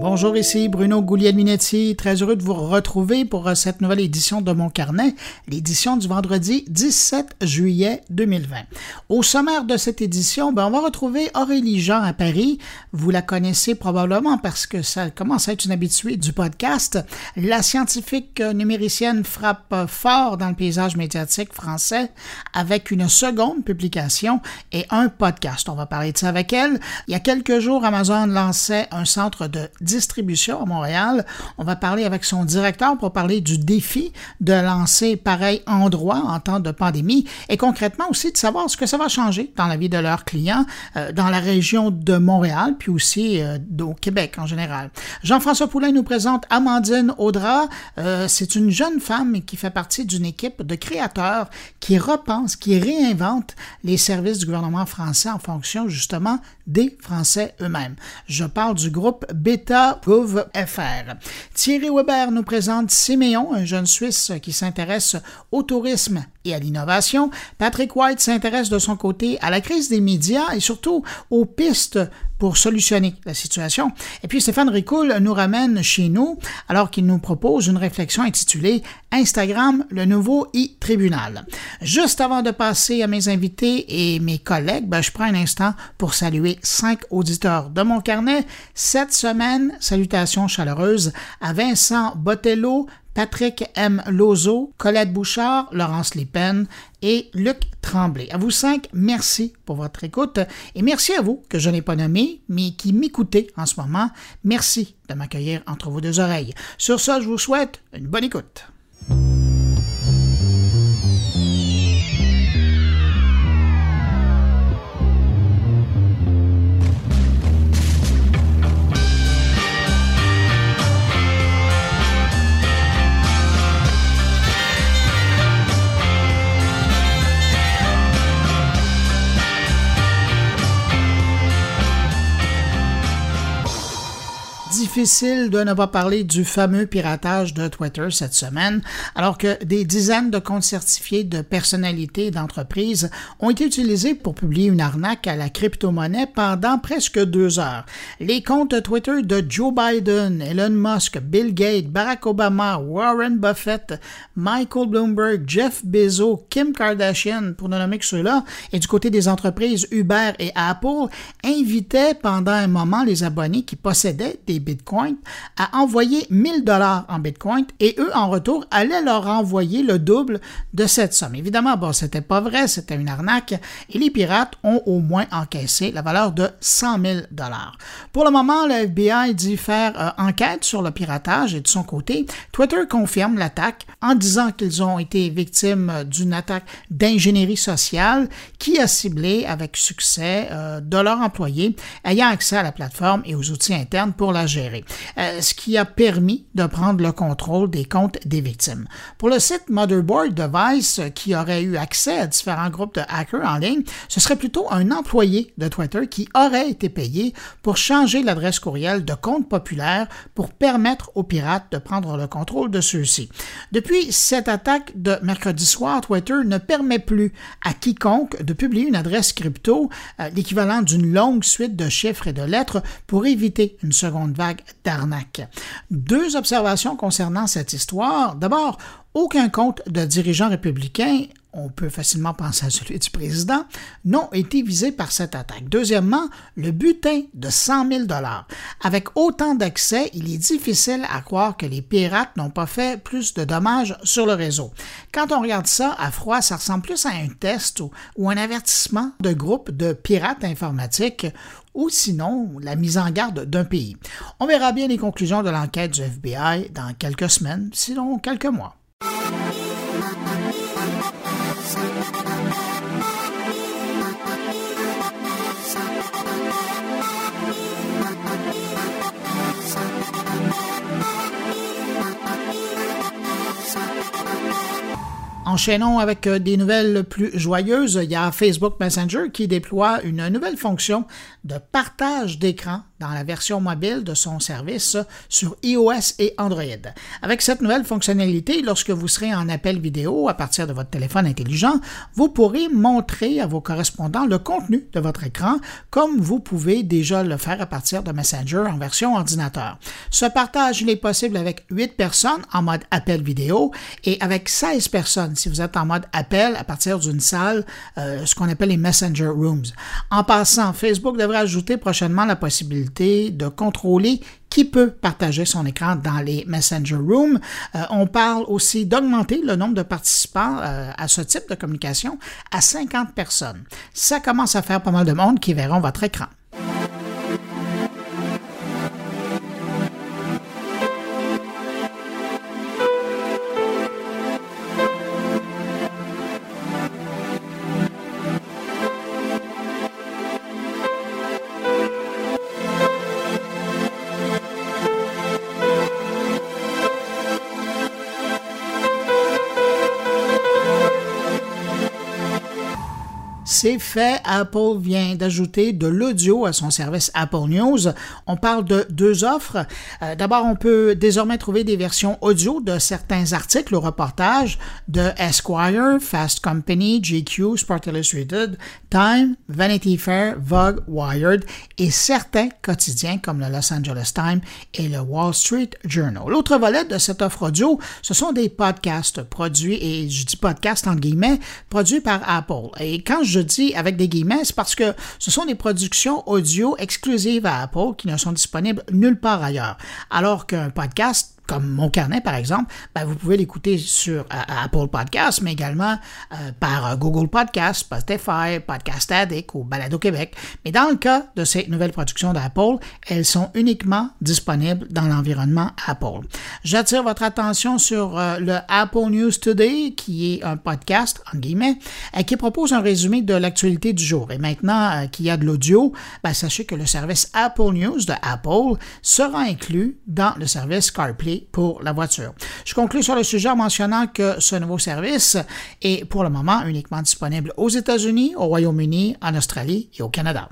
Bonjour, ici Bruno Gouliel-Minetti. Très heureux de vous retrouver pour euh, cette nouvelle édition de Mon Carnet, l'édition du vendredi 17 juillet 2020. Au sommaire de cette édition, ben, on va retrouver Aurélie Jean à Paris. Vous la connaissez probablement parce que ça commence à être une habituée du podcast. La scientifique numéricienne frappe fort dans le paysage médiatique français avec une seconde publication et un podcast. On va parler de ça avec elle. Il y a quelques jours, Amazon lançait un centre de distribution à Montréal. On va parler avec son directeur pour parler du défi de lancer pareil endroit en temps de pandémie et concrètement aussi de savoir ce que ça va changer dans la vie de leurs clients euh, dans la région de Montréal puis aussi euh, au Québec en général. Jean-François Poulain nous présente Amandine Audra. Euh, c'est une jeune femme qui fait partie d'une équipe de créateurs qui repense, qui réinvente les services du gouvernement français en fonction justement des Français eux-mêmes. Je parle du groupe Beta Thierry Weber nous présente Siméon, un jeune Suisse qui s'intéresse au tourisme et à l'innovation. Patrick White s'intéresse de son côté à la crise des médias et surtout aux pistes pour solutionner la situation. Et puis Stéphane Ricoul nous ramène chez nous alors qu'il nous propose une réflexion intitulée Instagram, le nouveau e-tribunal. Juste avant de passer à mes invités et mes collègues, ben, je prends un instant pour saluer cinq auditeurs de mon carnet. Cette semaine, salutations chaleureuses à Vincent Botello, Patrick M. Lozo, Colette Bouchard, Laurence Lipen et Luc Tremblay. À vous cinq, merci pour votre écoute et merci à vous que je n'ai pas nommé, mais qui m'écoutez en ce moment. Merci de m'accueillir entre vos deux oreilles. Sur ce, je vous souhaite une bonne écoute. Difficile de ne pas parler du fameux piratage de Twitter cette semaine, alors que des dizaines de comptes certifiés de personnalités et d'entreprises ont été utilisés pour publier une arnaque à la crypto-monnaie pendant presque deux heures. Les comptes Twitter de Joe Biden, Elon Musk, Bill Gates, Barack Obama, Warren Buffett, Michael Bloomberg, Jeff Bezos, Kim Kardashian, pour ne nommer que ceux-là, et du côté des entreprises Uber et Apple, invitaient pendant un moment les abonnés qui possédaient des bitcoins à envoyer 1000 dollars en Bitcoin et eux, en retour, allaient leur envoyer le double de cette somme. Évidemment, bon, c'était pas vrai, c'était une arnaque et les pirates ont au moins encaissé la valeur de 100 000 dollars. Pour le moment, le FBI dit faire euh, enquête sur le piratage et de son côté, Twitter confirme l'attaque en disant qu'ils ont été victimes d'une attaque d'ingénierie sociale qui a ciblé avec succès euh, de leurs employés ayant accès à la plateforme et aux outils internes pour la gérer. Euh, ce qui a permis de prendre le contrôle des comptes des victimes. Pour le site Motherboard Device, qui aurait eu accès à différents groupes de hackers en ligne, ce serait plutôt un employé de Twitter qui aurait été payé pour changer l'adresse courriel de compte populaire pour permettre aux pirates de prendre le contrôle de ceux-ci. Depuis cette attaque de mercredi soir, Twitter ne permet plus à quiconque de publier une adresse crypto, euh, l'équivalent d'une longue suite de chiffres et de lettres, pour éviter une seconde vague d'arnaque. Deux observations concernant cette histoire. D'abord, aucun compte de dirigeant républicain on peut facilement penser à celui du président, n'ont été visés par cette attaque. Deuxièmement, le butin de 100 000 Avec autant d'accès, il est difficile à croire que les pirates n'ont pas fait plus de dommages sur le réseau. Quand on regarde ça à froid, ça ressemble plus à un test ou, ou un avertissement de groupe de pirates informatiques ou sinon la mise en garde d'un pays. On verra bien les conclusions de l'enquête du FBI dans quelques semaines, sinon quelques mois. Enchaînons avec euh, des nouvelles plus joyeuses. Il y a Facebook Messenger qui déploie une nouvelle fonction de partage d'écran dans la version mobile de son service sur iOS et Android. Avec cette nouvelle fonctionnalité, lorsque vous serez en appel vidéo à partir de votre téléphone intelligent, vous pourrez montrer à vos correspondants le contenu de votre écran comme vous pouvez déjà le faire à partir de Messenger en version ordinateur. Ce partage il est possible avec 8 personnes en mode appel vidéo et avec 16 personnes si vous êtes en mode appel à partir d'une salle, euh, ce qu'on appelle les Messenger Rooms. En passant, Facebook devrait ajouter prochainement la possibilité de contrôler qui peut partager son écran dans les Messenger Rooms. Euh, on parle aussi d'augmenter le nombre de participants euh, à ce type de communication à 50 personnes. Ça commence à faire pas mal de monde qui verront votre écran. C'est fait. Apple vient d'ajouter de l'audio à son service Apple News. On parle de deux offres. Euh, d'abord, on peut désormais trouver des versions audio de certains articles ou reportages de Esquire, Fast Company, GQ, Sport Illustrated, Time, Vanity Fair, Vogue, Wired et certains quotidiens comme le Los Angeles Times et le Wall Street Journal. L'autre volet de cette offre audio, ce sont des podcasts produits, et je dis podcast en guillemets, produits par Apple. Et quand je avec des guillemets, c'est parce que ce sont des productions audio exclusives à Apple qui ne sont disponibles nulle part ailleurs. Alors qu'un podcast comme mon carnet par exemple, ben, vous pouvez l'écouter sur euh, Apple Podcasts, mais également euh, par euh, Google Podcasts, Spotify, Podcast Addict ou Balado Québec. Mais dans le cas de ces nouvelles productions d'Apple, elles sont uniquement disponibles dans l'environnement Apple. J'attire votre attention sur le Apple News Today, qui est un podcast, en guillemets, qui propose un résumé de l'actualité du jour. Et maintenant qu'il y a de l'audio, ben, sachez que le service Apple News de Apple sera inclus dans le service CarPlay pour la voiture. Je conclue sur le sujet en mentionnant que ce nouveau service est pour le moment uniquement disponible aux États-Unis, au Royaume-Uni, en Australie et au Canada.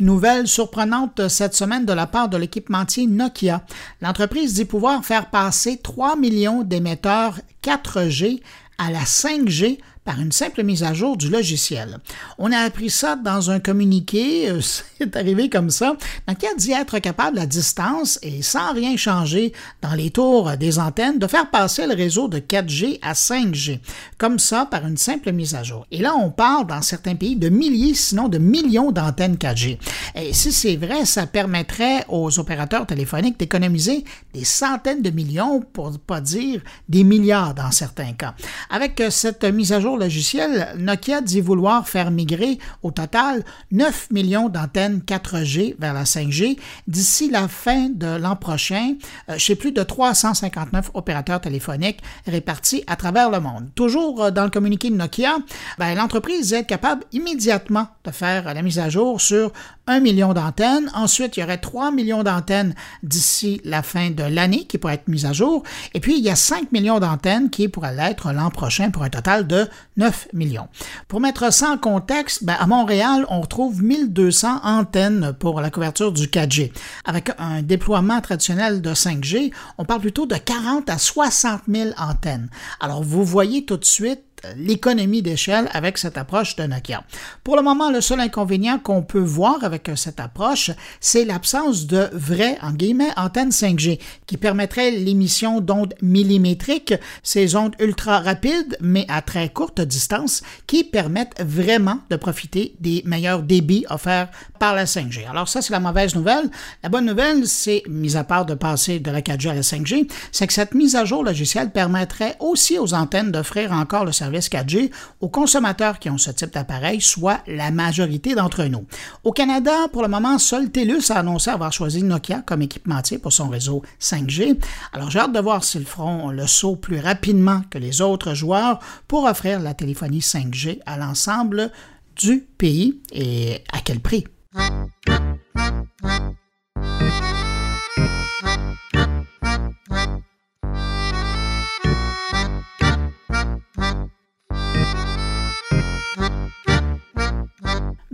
Nouvelle surprenante cette semaine de la part de l'équipementier Nokia. L'entreprise dit pouvoir faire passer 3 millions d'émetteurs 4G à la 5G par une simple mise à jour du logiciel. On a appris ça dans un communiqué, euh, c'est arrivé comme ça. Donc, a dit être capable à distance et sans rien changer dans les tours des antennes de faire passer le réseau de 4G à 5G, comme ça par une simple mise à jour. Et là, on parle dans certains pays de milliers, sinon de millions d'antennes 4G. Et si c'est vrai, ça permettrait aux opérateurs téléphoniques d'économiser des centaines de millions, pour ne pas dire des milliards dans certains cas. Avec cette mise à jour logiciel, Nokia dit vouloir faire migrer au total 9 millions d'antennes 4G vers la 5G d'ici la fin de l'an prochain euh, chez plus de 359 opérateurs téléphoniques répartis à travers le monde. Toujours euh, dans le communiqué de Nokia, ben, l'entreprise est capable immédiatement de faire la mise à jour sur 1 million d'antennes. Ensuite, il y aurait 3 millions d'antennes d'ici la fin de l'année qui pourraient être mises à jour. Et puis, il y a 5 millions d'antennes qui pourraient l'être l'an prochain pour un total de 9 millions. Pour mettre ça en contexte, ben, à Montréal, on retrouve 1200 antennes pour la couverture du 4G. Avec un déploiement traditionnel de 5G, on parle plutôt de 40 à 60 000 antennes. Alors, vous voyez tout de suite l'économie d'échelle avec cette approche de Nokia. Pour le moment, le seul inconvénient qu'on peut voir avec cette approche, c'est l'absence de vraies, en guillemets, antennes 5G qui permettraient l'émission d'ondes millimétriques, ces ondes ultra rapides mais à très courte distance qui permettent vraiment de profiter des meilleurs débits offerts par la 5G. Alors ça, c'est la mauvaise nouvelle. La bonne nouvelle, c'est, mis à part de passer de la 4G à la 5G, c'est que cette mise à jour logicielle permettrait aussi aux antennes d'offrir encore le service 4G aux consommateurs qui ont ce type d'appareil, soit la majorité d'entre nous. Au Canada, pour le moment, seul TELUS a annoncé avoir choisi Nokia comme équipementier pour son réseau 5G. Alors j'ai hâte de voir s'ils feront le saut plus rapidement que les autres joueurs pour offrir la téléphonie 5G à l'ensemble du pays et à quel prix?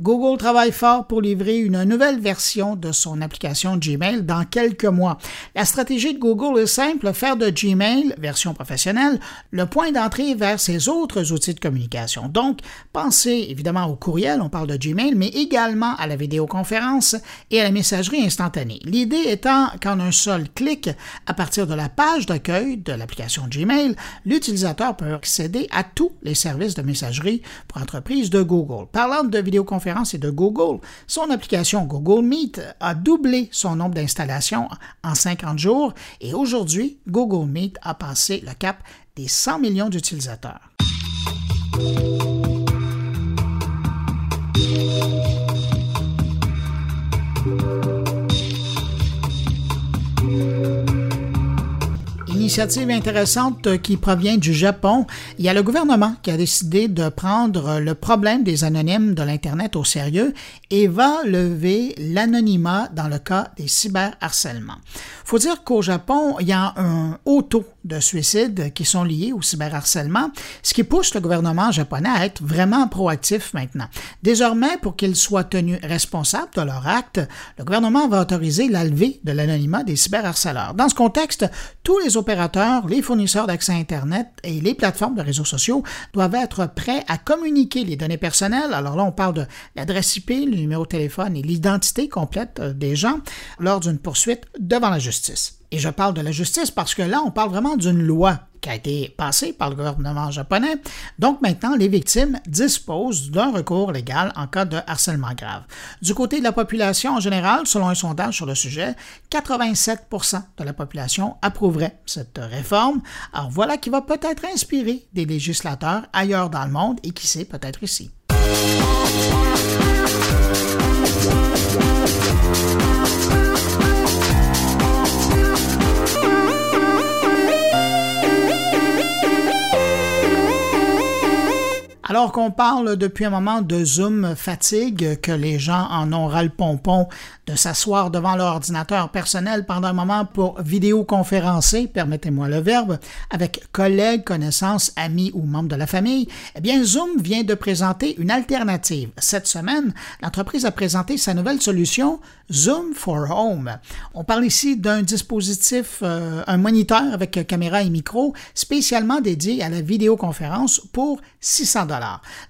Google travaille fort pour livrer une nouvelle version de son application Gmail dans quelques mois. La stratégie de Google est simple, faire de Gmail, version professionnelle, le point d'entrée vers ses autres outils de communication. Donc, pensez évidemment au courriel, on parle de Gmail, mais également à la vidéoconférence et à la messagerie instantanée. L'idée étant qu'en un seul clic, à partir de la page d'accueil de l'application Gmail, l'utilisateur peut accéder à tous les services de messagerie pour entreprise de Google. Parlant de vidéoconférence et de Google, son application Google Meet a doublé son nombre d'installations en 50 jours et aujourd'hui, Google Meet a passé le cap des 100 millions d'utilisateurs. Initiative intéressante qui provient du Japon. Il y a le gouvernement qui a décidé de prendre le problème des anonymes de l'Internet au sérieux et va lever l'anonymat dans le cas des cyberharcèlements. Faut dire qu'au Japon, il y a un haut taux de suicides qui sont liés au cyberharcèlement, ce qui pousse le gouvernement japonais à être vraiment proactif maintenant. Désormais, pour qu'ils soient tenus responsables de leur acte, le gouvernement va autoriser la levée de l'anonymat des cyberharceleurs. Dans ce contexte, tous les opérateurs, les fournisseurs d'accès Internet et les plateformes de réseaux sociaux doivent être prêts à communiquer les données personnelles. Alors là, on parle de l'adresse IP, le numéro de téléphone et l'identité complète euh, des gens lors d'une poursuite devant la justice. Et je parle de la justice parce que là, on parle vraiment d'une loi qui a été passée par le gouvernement japonais. Donc maintenant, les victimes disposent d'un recours légal en cas de harcèlement grave. Du côté de la population en général, selon un sondage sur le sujet, 87% de la population approuverait cette réforme. Alors voilà qui va peut-être inspirer des législateurs ailleurs dans le monde et qui sait peut-être ici. Alors qu'on parle depuis un moment de Zoom fatigue, que les gens en ont ras le pompon de s'asseoir devant leur ordinateur personnel pendant un moment pour vidéoconférencer, permettez-moi le verbe, avec collègues, connaissances, amis ou membres de la famille, eh bien Zoom vient de présenter une alternative. Cette semaine, l'entreprise a présenté sa nouvelle solution Zoom for Home. On parle ici d'un dispositif, euh, un moniteur avec caméra et micro spécialement dédié à la vidéoconférence pour 600 dollars.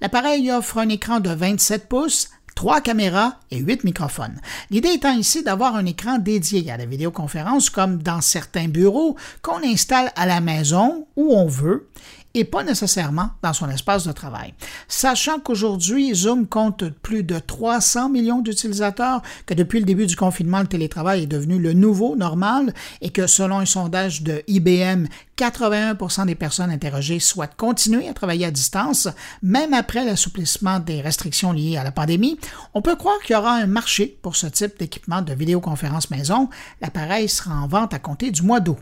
L'appareil offre un écran de 27 pouces, trois caméras et huit microphones. L'idée étant ici d'avoir un écran dédié à la vidéoconférence comme dans certains bureaux qu'on installe à la maison où on veut et pas nécessairement dans son espace de travail. Sachant qu'aujourd'hui, Zoom compte plus de 300 millions d'utilisateurs, que depuis le début du confinement, le télétravail est devenu le nouveau normal et que selon un sondage de IBM, 81 des personnes interrogées souhaitent continuer à travailler à distance, même après l'assouplissement des restrictions liées à la pandémie, on peut croire qu'il y aura un marché pour ce type d'équipement de vidéoconférence maison. L'appareil sera en vente à compter du mois d'août.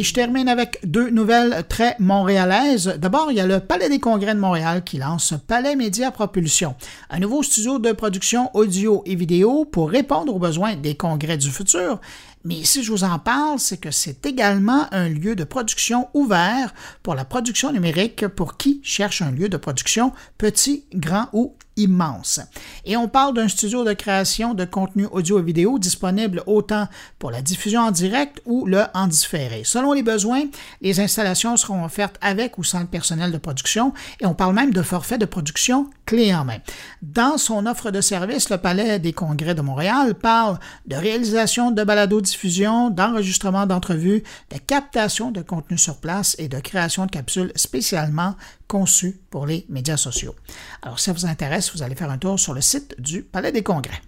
Et je termine avec deux nouvelles très montréalaises. D'abord, il y a le Palais des Congrès de Montréal qui lance Palais Média Propulsion, un nouveau studio de production audio et vidéo pour répondre aux besoins des congrès du futur. Mais si je vous en parle, c'est que c'est également un lieu de production ouvert pour la production numérique pour qui cherche un lieu de production petit, grand ou immense. Et on parle d'un studio de création de contenu audio et vidéo disponible autant pour la diffusion en direct ou le en différé. Selon les besoins, les installations seront offertes avec ou sans le personnel de production et on parle même de forfait de production clé en main. Dans son offre de service, le Palais des Congrès de Montréal parle de réalisation de balado-diffusion, d'enregistrement d'entrevues, de captation de contenu sur place et de création de capsules spécialement conçues pour les médias sociaux. Alors, si ça vous intéresse, vous allez faire un tour sur le site du Palais des Congrès.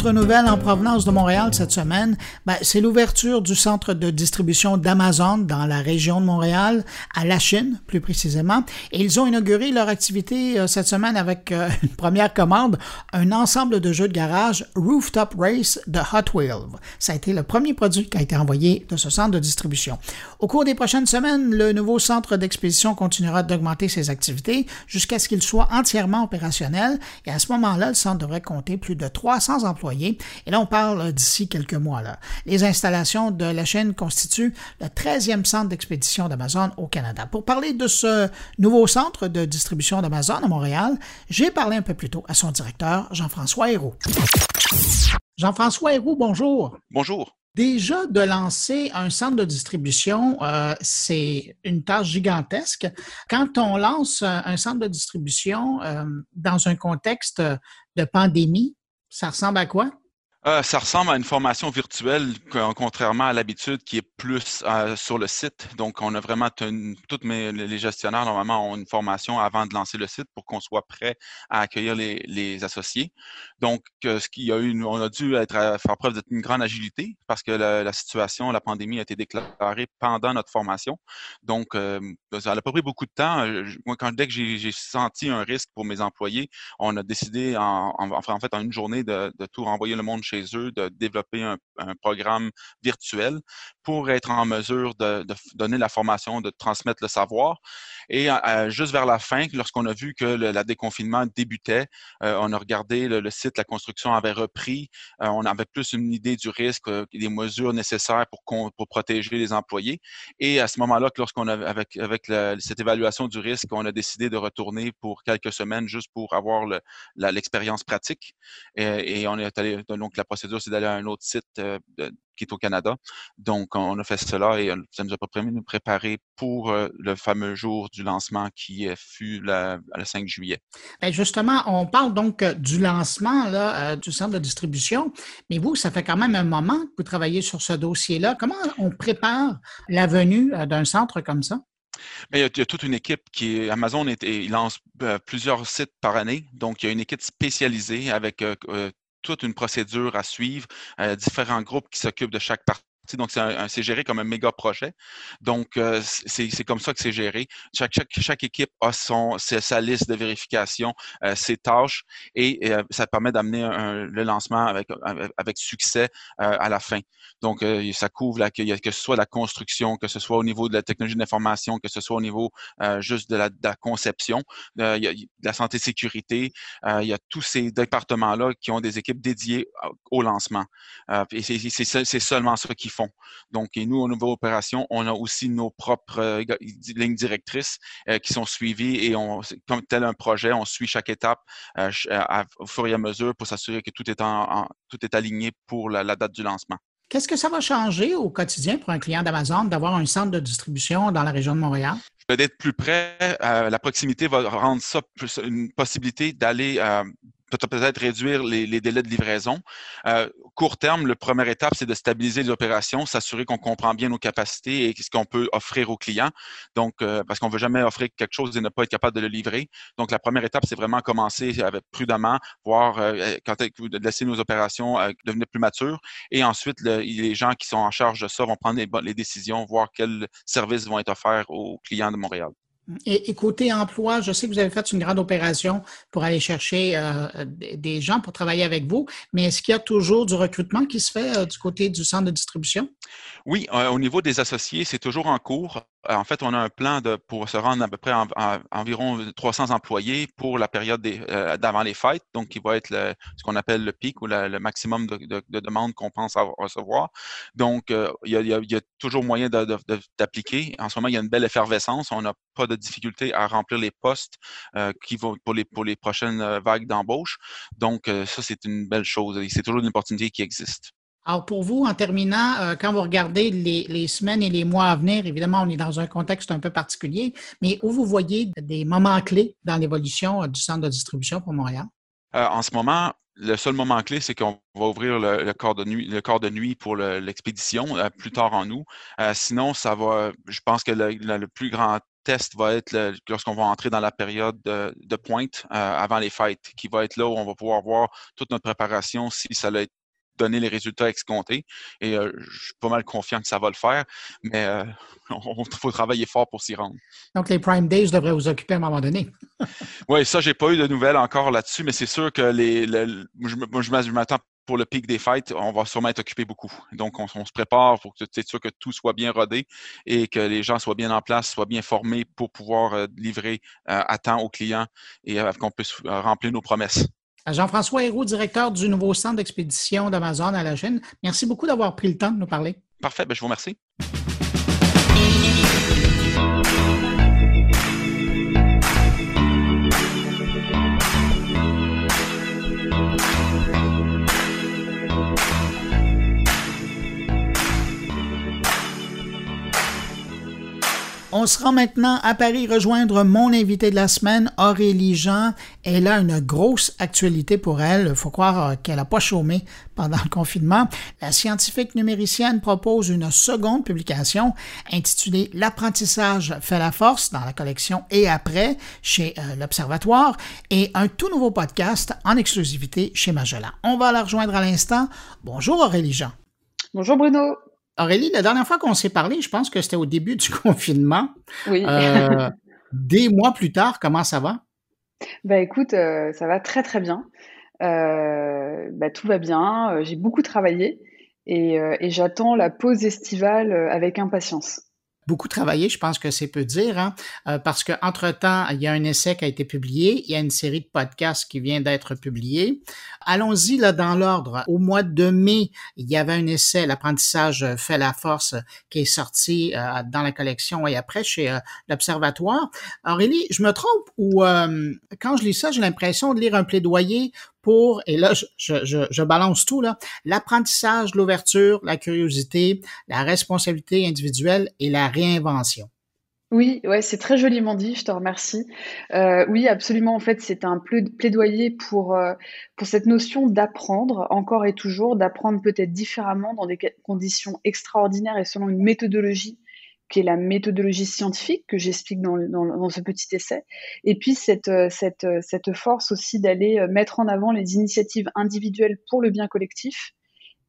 Autre nouvelle en provenance de Montréal cette semaine, ben, c'est l'ouverture du centre de distribution d'Amazon dans la région de Montréal, à la Chine plus précisément. Et ils ont inauguré leur activité euh, cette semaine avec euh, une première commande, un ensemble de jeux de garage Rooftop Race de Hot Wheels. Ça a été le premier produit qui a été envoyé de ce centre de distribution. Au cours des prochaines semaines, le nouveau centre d'expédition continuera d'augmenter ses activités jusqu'à ce qu'il soit entièrement opérationnel. Et à ce moment-là, le centre devrait compter plus de 300 et là, on parle d'ici quelques mois. Là. Les installations de la chaîne constituent le 13e centre d'expédition d'Amazon au Canada. Pour parler de ce nouveau centre de distribution d'Amazon à Montréal, j'ai parlé un peu plus tôt à son directeur, Jean-François Héroux. Jean-François Héroux, bonjour. Bonjour. Déjà, de lancer un centre de distribution, euh, c'est une tâche gigantesque. Quand on lance un centre de distribution euh, dans un contexte de pandémie, ça ressemble à quoi? Euh, ça ressemble à une formation virtuelle, contrairement à l'habitude qui est plus euh, sur le site. Donc, on a vraiment tenu, tous les gestionnaires, normalement, ont une formation avant de lancer le site pour qu'on soit prêt à accueillir les, associés. Donc, euh, ce qu'il a eu, on a dû être faire preuve d'une grande agilité parce que la, situation, la pandémie a été déclarée pendant notre formation. Donc, ça n'a pas pris beaucoup de temps. Moi, quand, dès que j'ai senti un risque pour mes employés, on a décidé en, en, fait en une journée de, de tout renvoyer le monde chez eux, de développer un, programme virtuel pour être en mesure de, donner la formation, de transmettre le savoir. Et juste vers la fin, lorsqu'on a vu que le la déconfinement débutait, euh, on a regardé le, site, la construction avait repris, euh, on avait plus une idée du risque, euh, des mesures nécessaires pour, protéger les employés. Et à ce moment-là, lorsqu'on avec, cette évaluation du risque, on a décidé de retourner pour quelques semaines juste pour avoir l'expérience pratique. Et, et, on est allé, donc la procédure, c'est d'aller à un autre site euh, qui est au Canada. Donc, on a fait cela et euh, ça nous a permis de nous préparer pour euh, le fameux jour du lancement qui fut le, 5 juillet. Bien justement, on parle donc du lancement là, du centre de distribution, mais vous, ça fait quand même un moment que vous travaillez sur ce dossier-là. Comment on prépare la venue d'un centre comme ça? il, y a, toute une équipe qui est Amazon il lance plusieurs sites par année, donc il y a une équipe spécialisée avec toute une procédure à suivre, euh, différents groupes qui s'occupent de chaque partie donc, c'est géré comme un méga projet. Donc, euh, c'est comme ça que c'est géré. Chaque, équipe a son, sa liste de vérification, euh, ses tâches, et ça permet d'amener le lancement avec, succès à la fin. Donc, ça couvre que, que ce soit la construction, que ce soit au niveau de la technologie d'information, que ce soit au niveau juste de la, de la conception, de la santé-sécurité. il y a tous ces départements-là qui ont des équipes dédiées au lancement. et c'est seulement ça qu'ils font. Donc, et nous, au niveau opération, on a aussi nos propres euh, lignes directrices euh, qui sont suivies et on, comme tel un projet, on suit chaque étape euh, au fur et à mesure pour s'assurer que tout est, en, tout est aligné pour la, date du lancement. Qu'est-ce que ça va changer au quotidien pour un client d'Amazon d'avoir un centre de distribution dans la région de Montréal? D'être plus près, la proximité va rendre ça plus une possibilité d'aller peut-être réduire les, délais de livraison. Euh, court terme, le première étape, c'est de stabiliser les opérations, s'assurer qu'on comprend bien nos capacités et ce qu'on peut offrir aux clients. Donc, euh, parce qu'on ne veut jamais offrir quelque chose et ne pas être capable de le livrer. Donc, la première étape, c'est vraiment commencer avec prudemment, voir euh, quand de laisser nos opérations devenir plus matures. Et ensuite, les gens qui sont en charge de ça vont prendre les décisions, voir quels services vont être offerts aux clients de Montréal. Et, côté emploi, je sais que vous avez fait une grande opération pour aller chercher euh, des gens pour travailler avec vous, mais est-ce qu'il y a toujours du recrutement qui se fait euh, du côté du centre de distribution? Oui, euh, au niveau des associés, c'est toujours en cours. Euh, en fait, on a un plan de, pour se rendre à peu près à, environ 300 employés pour la période euh, d'avant les fêtes, donc qui va être ce qu'on appelle le pic ou le maximum de, demandes qu'on pense recevoir. Donc, il, y a, toujours moyen d'appliquer. En ce moment, il y a une belle effervescence. On n'a pas de difficulté à remplir les postes qui vont pour les, pour les prochaines vagues d'embauche. Donc, ça, c'est une belle chose. C'est toujours une opportunité qui existe. Alors pour vous, en terminant, euh, quand vous regardez les, semaines et les mois à venir, évidemment, on est dans un contexte un peu particulier, mais où vous voyez des moments clés dans l'évolution euh, du centre de distribution pour Montréal? Euh, en ce moment, le seul moment clé, c'est qu'on va ouvrir le, corps de nuit, le corps de nuit pour l'expédition plus tard en août. sinon, ça va. Je pense que le, plus grand test va être lorsqu'on va entrer dans la période de, pointe avant les fêtes, qui va être là où on va pouvoir voir toute notre préparation, si ça a donner les résultats escomptés. Et je suis pas mal confiant que ça va le faire, mais il faut travailler fort pour s'y rendre. Donc, les Prime Days devraient vous occuper à un moment donné. oui, ça, j'ai pas eu de nouvelles encore là-dessus, mais c'est sûr que les, je m'attends pour le pic des fêtes, on va sûrement être occupé beaucoup. Donc, on, se prépare pour être sûr que tout soit bien rodé et que les gens soient bien en place, soient bien formés pour pouvoir euh, livrer euh, à temps aux clients et euh, qu'on puisse remplir nos promesses. Jean-François Héroux, directeur du nouveau centre d'expédition d'Amazon à la Chine. Merci beaucoup d'avoir pris le temps de nous parler. Parfait, ben, je vous remercie. On se rend maintenant à Paris rejoindre mon invité de la semaine, Aurélie Jean. Elle a une grosse actualité pour elle. Faut croire euh, qu'elle n'a pas chômé pendant le confinement. La scientifique numéricienne propose une seconde publication intitulée L'apprentissage fait la force dans la collection Et après chez euh, l'Observatoire et un tout nouveau podcast en exclusivité chez Magellan. On va la rejoindre à l'instant. Bonjour Aurélie Jean. Bonjour Bruno. Aurélie, la dernière fois qu'on s'est parlé, je pense que c'était au début du confinement. Oui. Euh, des mois plus tard, comment ça va? Bah écoute, euh, ça va très très bien. Euh, bah, tout va bien. J'ai beaucoup travaillé et j'attends la pause estivale avec impatience beaucoup travaillé, je pense que c'est peu dire, hein, euh, parce qu'entre-temps, il y a un essai qui a été publié, il y a une série de podcasts qui vient d'être publiée. Allons-y là dans l'ordre. Au mois de mai, il y avait un essai, L'apprentissage fait la force, qui est sorti euh, dans la collection et après chez euh, l'Observatoire. Aurélie, je me trompe ou quand je lis ça, j'ai l'impression de lire un plaidoyer pour, et là, je, balance tout, là, l'apprentissage, l'ouverture, la curiosité, la responsabilité individuelle et la réinvention. Oui, ouais, c'est très joliment dit, je te remercie. Euh, oui, absolument, en fait, c'est un plaidoyer pour, euh, pour cette notion d'apprendre, encore et toujours, d'apprendre peut-être différemment dans des conditions extraordinaires et selon une méthodologie qui est la méthodologie scientifique que j'explique dans, ce petit essai, et puis cette, euh, cette, euh, cette force aussi d'aller euh, mettre en avant les initiatives individuelles pour le bien collectif,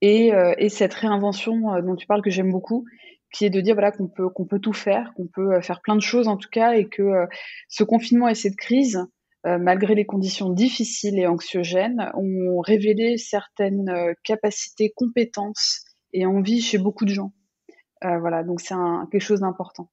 et, et cette réinvention dont tu parles que j'aime beaucoup, qui est de dire voilà qu'on peut peut tout faire, qu'on peut faire plein de choses en tout cas, et que ce confinement et cette crise, malgré les conditions difficiles et anxiogènes, ont révélé certaines capacités, compétences et envies chez beaucoup de gens. Euh, voilà, donc c'est quelque chose d'important.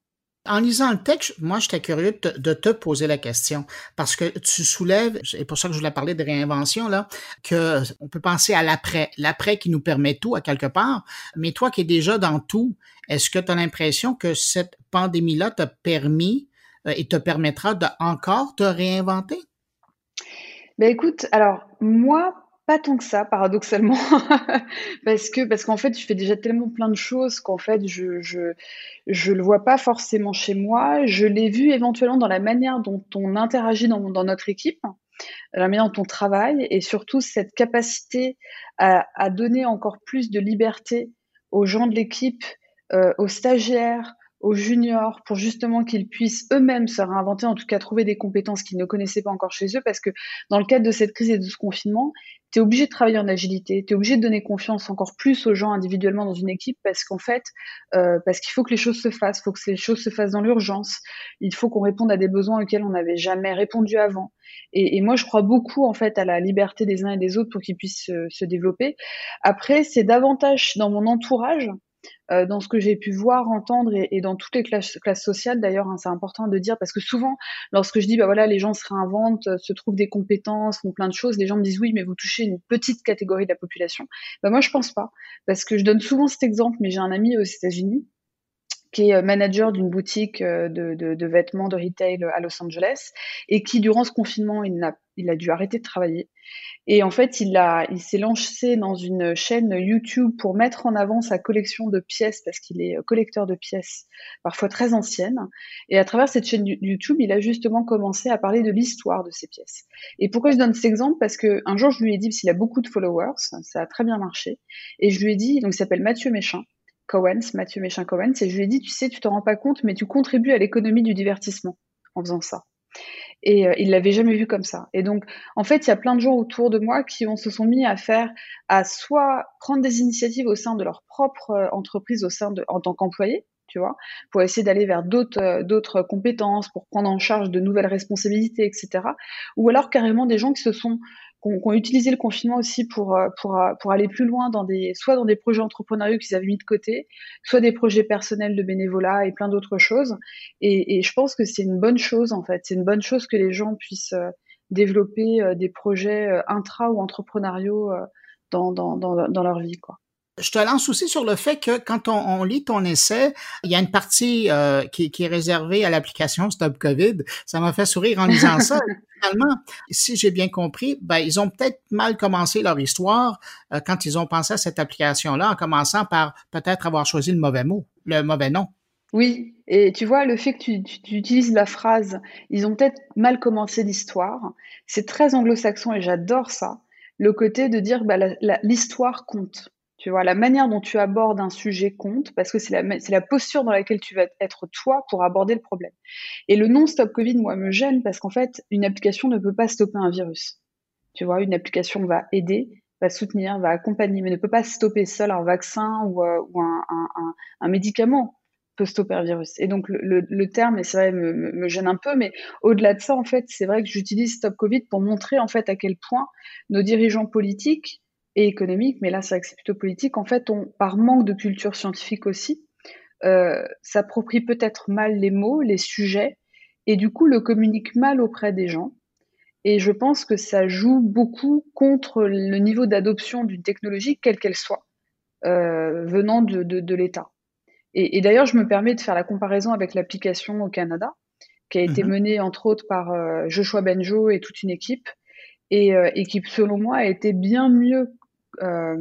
En lisant le texte, moi, j'étais curieux de, te poser la question parce que tu soulèves, et pour ça que je voulais parler de réinvention, là, que on peut penser à l'après, l'après qui nous permet tout à quelque part. Mais toi qui es déjà dans tout, est-ce que tu as l'impression que cette pandémie-là t'a permis euh, et te permettra de encore te réinventer? Ben écoute, alors moi, pas tant que ça, paradoxalement, parce que parce qu'en fait, je fais déjà tellement plein de choses qu'en fait, je je je le vois pas forcément chez moi. Je l'ai vu éventuellement dans la manière dont on interagit dans, dans notre équipe, la manière dont on travaille, et surtout cette capacité à, à donner encore plus de liberté aux gens de l'équipe, euh, aux stagiaires, aux juniors pour justement qu'ils puissent eux-mêmes se réinventer, en tout cas trouver des compétences qu'ils ne connaissaient pas encore chez eux, parce que dans le cadre de cette crise et de ce confinement, tu es obligé de travailler en agilité, tu es obligé de donner confiance encore plus aux gens individuellement dans une équipe parce qu'en fait, euh, parce qu'il faut que les choses se fassent, il faut que les choses se fassent dans l'urgence, il faut qu'on réponde à des besoins auxquels on n'avait jamais répondu avant. Et, moi, je crois beaucoup en fait à la liberté des uns et des autres pour qu'ils puissent se, se développer. Après, c'est davantage dans mon entourage euh, dans ce que j'ai pu voir, entendre et, dans toutes les classes, sociales d'ailleurs, hein, c'est important de dire parce que souvent, lorsque je dis bah voilà, les gens se réinventent, euh, se trouvent des compétences, font plein de choses, les gens me disent oui, mais vous touchez une petite catégorie de la population. Bah moi je pense pas parce que je donne souvent cet exemple, mais j'ai un ami aux États-Unis qui est euh, manager d'une boutique de, de, vêtements de retail à Los Angeles et qui durant ce confinement il a, il a dû arrêter de travailler et en fait, il, a, il s'est lancé dans une chaîne YouTube pour mettre en avant sa collection de pièces, parce qu'il est collecteur de pièces, parfois très anciennes. Et à travers cette chaîne YouTube, il a justement commencé à parler de l'histoire de ces pièces. Et pourquoi je donne cet exemple? Parce que un jour, je lui ai dit, parce qu'il a beaucoup de followers, ça a très bien marché, et je lui ai dit, donc il s'appelle Mathieu Méchin, Cowens, Mathieu Méchin Cowens, et je lui ai dit, tu sais, tu te rends pas compte, mais tu contribues à l'économie du divertissement en faisant ça. Et euh, ils l'avaient jamais vu comme ça. Et donc, en fait, il y a plein de gens autour de moi qui ont, se sont mis à faire, à soit prendre des initiatives au sein de leur propre euh, entreprise, au sein de, en tant qu'employé, tu vois, pour essayer d'aller vers d'autres euh, d'autres compétences, pour prendre en charge de nouvelles responsabilités, etc. Ou alors carrément des gens qui se sont ont, utilisé le confinement aussi pour, euh, pour, euh, pour aller plus loin dans des, soit dans des projets entrepreneuriaux qu'ils avaient mis de côté, soit des projets personnels de bénévolat et plein d'autres choses. Et, et, je pense que c'est une bonne chose, en fait. C'est une bonne chose que les gens puissent euh, développer des projets intra ou entrepreneuriaux dans, dans, dans, dans leur vie, quoi. Je te lance aussi sur le fait que quand on, lit ton essai, il y a une partie euh, qui, est réservée à l'application Stop COVID. Ça m'a fait sourire en lisant ça. Finalement, si j'ai bien compris, ben, ils ont peut-être mal commencé leur histoire euh, quand ils ont pensé à cette application-là, en commençant par peut-être avoir choisi le mauvais mot, le mauvais nom. Oui, et tu vois, le fait que tu, utilises la phrase, ils ont peut-être mal commencé l'histoire, c'est très anglo-saxon et j'adore ça. Le côté de dire, bah, l'histoire compte. Tu vois, la manière dont tu abordes un sujet compte parce que c'est la, la posture dans laquelle tu vas être toi pour aborder le problème. Et le non-stop Covid, moi, me gêne parce qu'en fait, une application ne peut pas stopper un virus. Tu vois, une application va aider, va soutenir, va accompagner, mais ne peut pas stopper seul un vaccin ou, euh, un, un, un, médicament peut stopper un virus. Et donc le, le, terme, et c'est vrai, me, me, gêne un peu, mais au-delà de ça, en fait, c'est vrai que j'utilise Stop Covid pour montrer en fait à quel point nos dirigeants politiques et économique, mais là c'est vrai que c'est plutôt politique, en fait, on, par manque de culture scientifique aussi, euh, s'approprie peut-être mal les mots, les sujets, et du coup le communique mal auprès des gens. Et je pense que ça joue beaucoup contre le niveau d'adoption d'une technologie, quelle qu'elle soit, euh, venant de, de, l'État. Et, d'ailleurs, je me permets de faire la comparaison avec l'application au Canada, qui a été mhm. menée entre autres par euh, Joshua Benjo et toute une équipe, et, euh, et, qui, selon moi, a été bien mieux euh,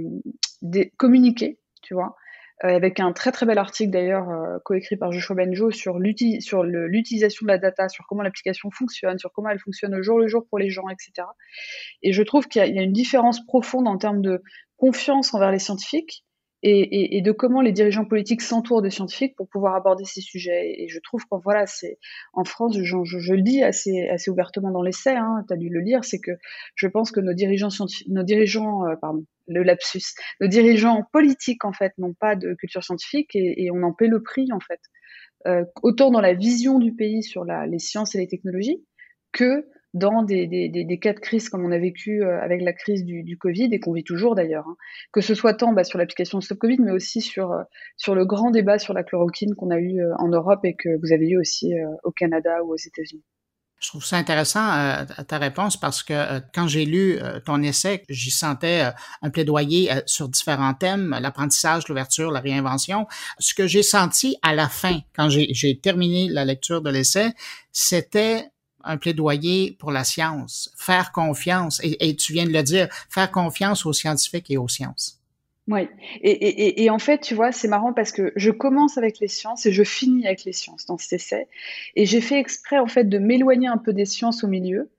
communiquer, tu vois, euh, avec un très très bel article d'ailleurs euh, coécrit par Joshua Benjo sur l'utilisation de la data, sur comment l'application fonctionne, sur comment elle fonctionne au jour le jour pour les gens, etc. Et je trouve qu'il y, a une différence profonde en termes de confiance envers les scientifiques et, de comment les dirigeants politiques s'entourent des scientifiques pour pouvoir aborder ces sujets. Et je trouve qu'en voilà, c'est en France, je, je, le dis assez, assez ouvertement dans l'essai, hein, tu as dû le lire, c'est que je pense que nos dirigeants, nos dirigeants, pardon, le lapsus. Nos dirigeants politiques, en fait, n'ont pas de culture scientifique et, on en paie le prix, en fait. Euh, autant dans la vision du pays sur les sciences et les technologies que dans des, cas de crise comme on a vécu euh, avec la crise du, Covid et qu'on vit toujours d'ailleurs. Hein. Que ce soit tant bah, sur l'application Stop Covid, mais aussi sur, euh, sur le grand débat sur la chloroquine qu'on a eu en Europe et que vous avez eu aussi au Canada ou aux États-Unis. Je trouve ça intéressant euh, ta réponse parce que euh, quand j'ai lu euh, ton essai, j'y sentais un plaidoyer sur différents thèmes, l'apprentissage, l'ouverture, la réinvention. Ce que j'ai senti à la fin, quand j'ai terminé la lecture de l'essai, c'était un plaidoyer pour la science, faire confiance, et, tu viens de le dire, faire confiance aux scientifiques et aux sciences. Oui, et, et, et, en fait, tu vois, c'est marrant parce que je commence avec les sciences et je finis avec les sciences dans cet essai. Et j'ai fait exprès, en fait, de m'éloigner un peu des sciences au milieu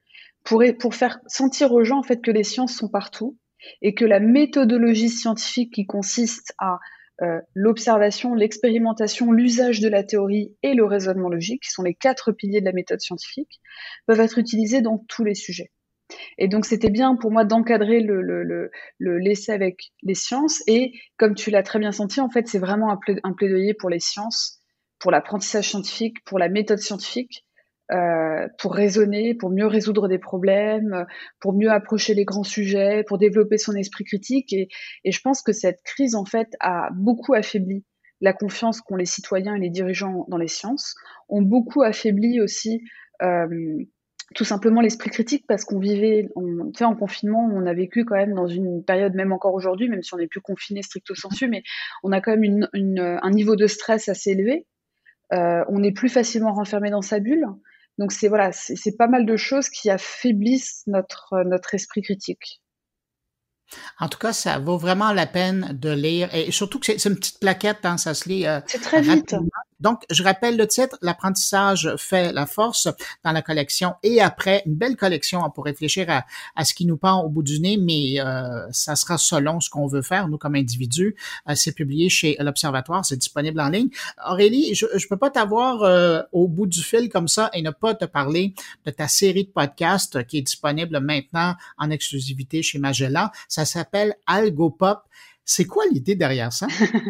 pour, pour faire sentir aux gens, en fait, que les sciences sont partout et que la méthodologie scientifique qui consiste à euh, l'observation, l'expérimentation, l'usage de la théorie et le raisonnement logique, qui sont les quatre piliers de la méthode scientifique, peuvent être utilisés dans tous les sujets. Et donc c'était bien pour moi d'encadrer le, le, le, le l'essai avec les sciences. Et comme tu l'as très bien senti, en fait, c'est vraiment un, un, plaidoyer pour les sciences, pour l'apprentissage scientifique, pour la méthode scientifique, euh, pour raisonner, pour mieux résoudre des problèmes, pour mieux approcher les grands sujets, pour développer son esprit critique. Et, je pense que cette crise, en fait, a beaucoup affaibli la confiance qu'ont les citoyens et les dirigeants dans les sciences, ont beaucoup affaibli aussi euh, tout simplement l'esprit critique parce qu'on vivait, on, tu sais, en confinement, on a vécu quand même dans une période, même encore aujourd'hui, même si on n'est plus confiné stricto sensu, mais on a quand même un niveau de stress assez élevé. Euh, on est plus facilement renfermé dans sa bulle. Donc c'est voilà, c'est pas mal de choses qui affaiblissent notre notre esprit critique. En tout cas, ça vaut vraiment la peine de lire. Et surtout que c'est une petite plaquette, hein, ça se lit. Euh, c'est très vite. Donc, je rappelle le titre, L'apprentissage fait la force dans la collection et après, une belle collection pour réfléchir à, ce qui nous part au bout du nez, mais euh, ça sera selon ce qu'on veut faire, nous, comme individus. Euh, c'est publié chez l'Observatoire, c'est disponible en ligne. Aurélie, je ne peux pas t'avoir euh, au bout du fil comme ça et ne pas te parler de ta série de podcasts qui est disponible maintenant en exclusivité chez Magellan. Ça s'appelle Algopop. C'est quoi l'idée derrière ça?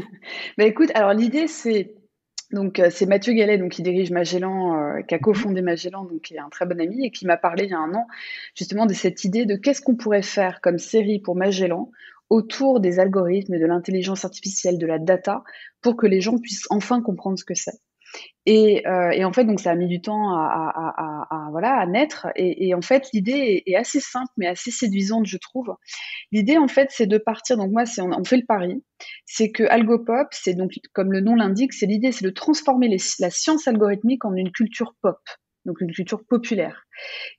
ben écoute, alors l'idée, c'est donc euh, c'est Mathieu Gallet donc qui dirige Magellan, euh, qui a cofondé Magellan, donc qui est un très bon ami et qui m'a parlé il y a un an justement de cette idée de qu'est-ce qu'on pourrait faire comme série pour Magellan autour des algorithmes, de l'intelligence artificielle, de la data, pour que les gens puissent enfin comprendre ce que c'est. Et, euh, et, en fait, donc ça a mis du temps à, à, à, naître. Et, en fait, l'idée est, assez simple mais assez séduisante, je trouve. L'idée, en fait, c'est de partir. Donc moi, on, fait le pari, c'est que AlgoPop, c'est donc comme le nom l'indique, c'est l'idée, c'est de transformer la science algorithmique en une culture pop donc une culture populaire.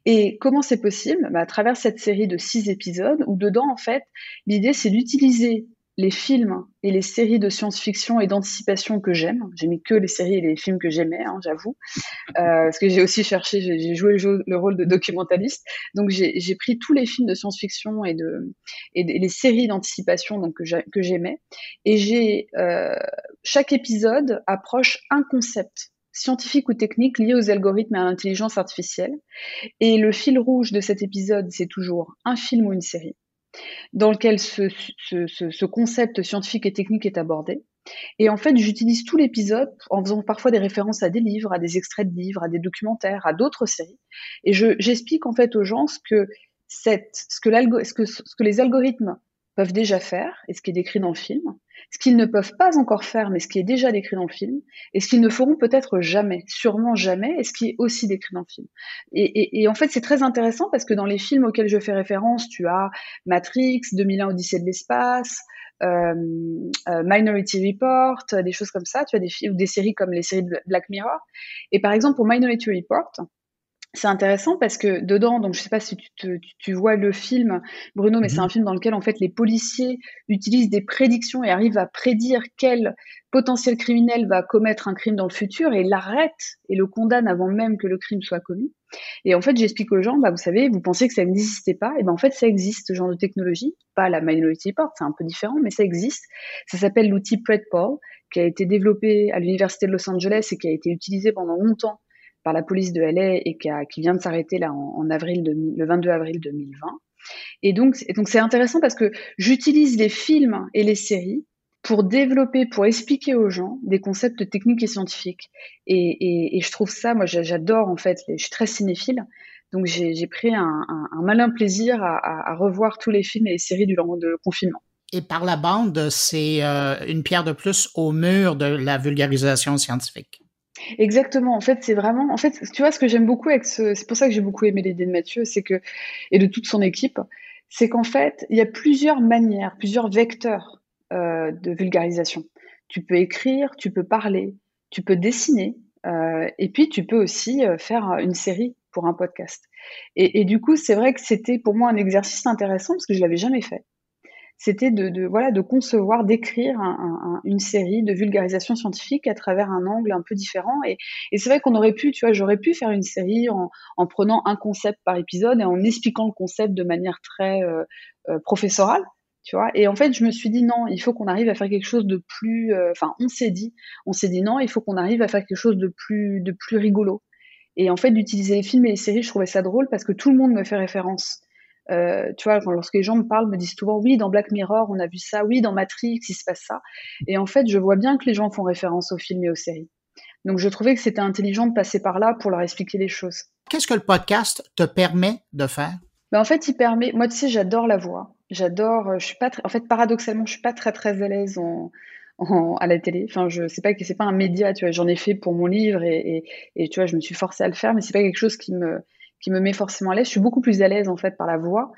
Et comment c'est possible? Bah, À travers cette série de six épisodes, où dedans, en fait, l'idée, c'est d'utiliser les films et les séries de science-fiction et d'anticipation que j'aime. J'ai mis que les séries et les films que j'aimais, hein, j'avoue, euh, parce que j'ai aussi cherché, j'ai joué le, rôle de documentaliste. Donc j'ai pris tous les films de science-fiction et, de, et les séries d'anticipation donc que j'aimais, et j'ai euh, chaque épisode approche un concept scientifique ou technique lié aux algorithmes et à l'intelligence artificielle. Et le fil rouge de cet épisode, c'est toujours un film ou une série dans lequel ce, ce, ce, concept scientifique et technique est abordé. Et en fait, j'utilise tout l'épisode en faisant parfois des références à des livres, à des extraits de livres, à des documentaires, à d'autres séries. Et j'explique en fait aux gens ce que, cette, ce, ce, que, ce que les algorithmes peuvent déjà faire et ce qui est décrit dans le film, ce qu'ils ne peuvent pas encore faire, mais ce qui est déjà décrit dans le film, et ce qu'ils ne feront peut-être jamais, sûrement jamais, et ce qui est aussi décrit dans le film. Et, en fait, c'est très intéressant parce que dans les films auxquels je fais référence, tu as Matrix, 2001 Odyssée de l'espace, euh, euh, Minority Report, des choses comme ça, tu as des, ou des séries comme les séries de Black Mirror. Et par exemple, pour Minority Report, c'est intéressant parce que dedans, donc je sais pas si tu, tu, vois le film, Bruno, mais c'est mhm. un film dans lequel en fait les policiers utilisent des prédictions et arrivent à prédire quel potentiel criminel va commettre un crime dans le futur et l'arrête et le condamne avant même que le crime soit commis. Et en fait, j'explique aux gens, bah vous savez, vous pensez que ça n'existait pas, et ben en fait ça existe ce genre de technologie, pas la Minority Report, c'est un peu différent, mais ça existe. Ça s'appelle l'outil Predpol, qui a été développé à l'université de Los Angeles et qui a été utilisé pendant longtemps la police de LA et qui, vient de s'arrêter là en, avril le 22 avril 2020. Et donc, donc c'est intéressant parce que j'utilise les films et les séries pour développer, pour expliquer aux gens des concepts techniques et scientifiques. Et, je trouve ça, moi j'adore en fait, je suis très cinéphile, donc j'ai pris un, malin plaisir à, revoir tous les films et les séries durant le confinement. Et par la bande, c'est euh, une pierre de plus au mur de la vulgarisation scientifique. Exactement. En fait, c'est vraiment. En fait, tu vois, ce que j'aime beaucoup avec ce. C'est pour ça que j'ai beaucoup aimé l'idée de Mathieu, c'est que et de toute son équipe, c'est qu'en fait, il y a plusieurs manières, plusieurs vecteurs euh, de vulgarisation. Tu peux écrire, tu peux parler, tu peux dessiner, euh, et puis tu peux aussi euh, faire une série pour un podcast. Et, et du coup, c'est vrai que c'était pour moi un exercice intéressant parce que je l'avais jamais fait c'était de, voilà de concevoir, d'écrire une série de vulgarisation scientifique à travers un angle un peu différent. Et, c'est vrai qu'on aurait pu, tu vois, j'aurais pu faire une série en, prenant un concept par épisode et en expliquant le concept de manière très euh, euh, professorale. Tu vois et en fait, je me suis dit non, il faut qu'on arrive à faire quelque chose de plus. Euh, enfin, on s'est dit, on s'est dit non, il faut qu'on arrive à faire quelque chose de plus, de plus rigolo. Et en fait, d'utiliser les films et les séries, je trouvais ça drôle parce que tout le monde me fait référence euh, tu vois, lorsque les gens me parlent, me disent souvent oui, dans Black Mirror, on a vu ça, oui, dans Matrix, il se passe ça. Et en fait, je vois bien que les gens font référence aux films et aux séries. Donc, je trouvais que c'était intelligent de passer par là pour leur expliquer les choses. Qu'est-ce que le podcast te permet de faire? Ben, En fait, il permet. Moi, tu sais, j'adore la voix. J'adore. Euh, je suis pas. En fait, paradoxalement, je suis pas très très à l'aise en, à la télé. Enfin, je sais pas que c'est pas un média. Tu vois, j'en ai fait pour mon livre et, et, et, tu vois, je me suis forcée à le faire, mais c'est pas quelque chose qui me qui me met forcément à l'aise. Je suis beaucoup plus à l'aise en fait par la voix.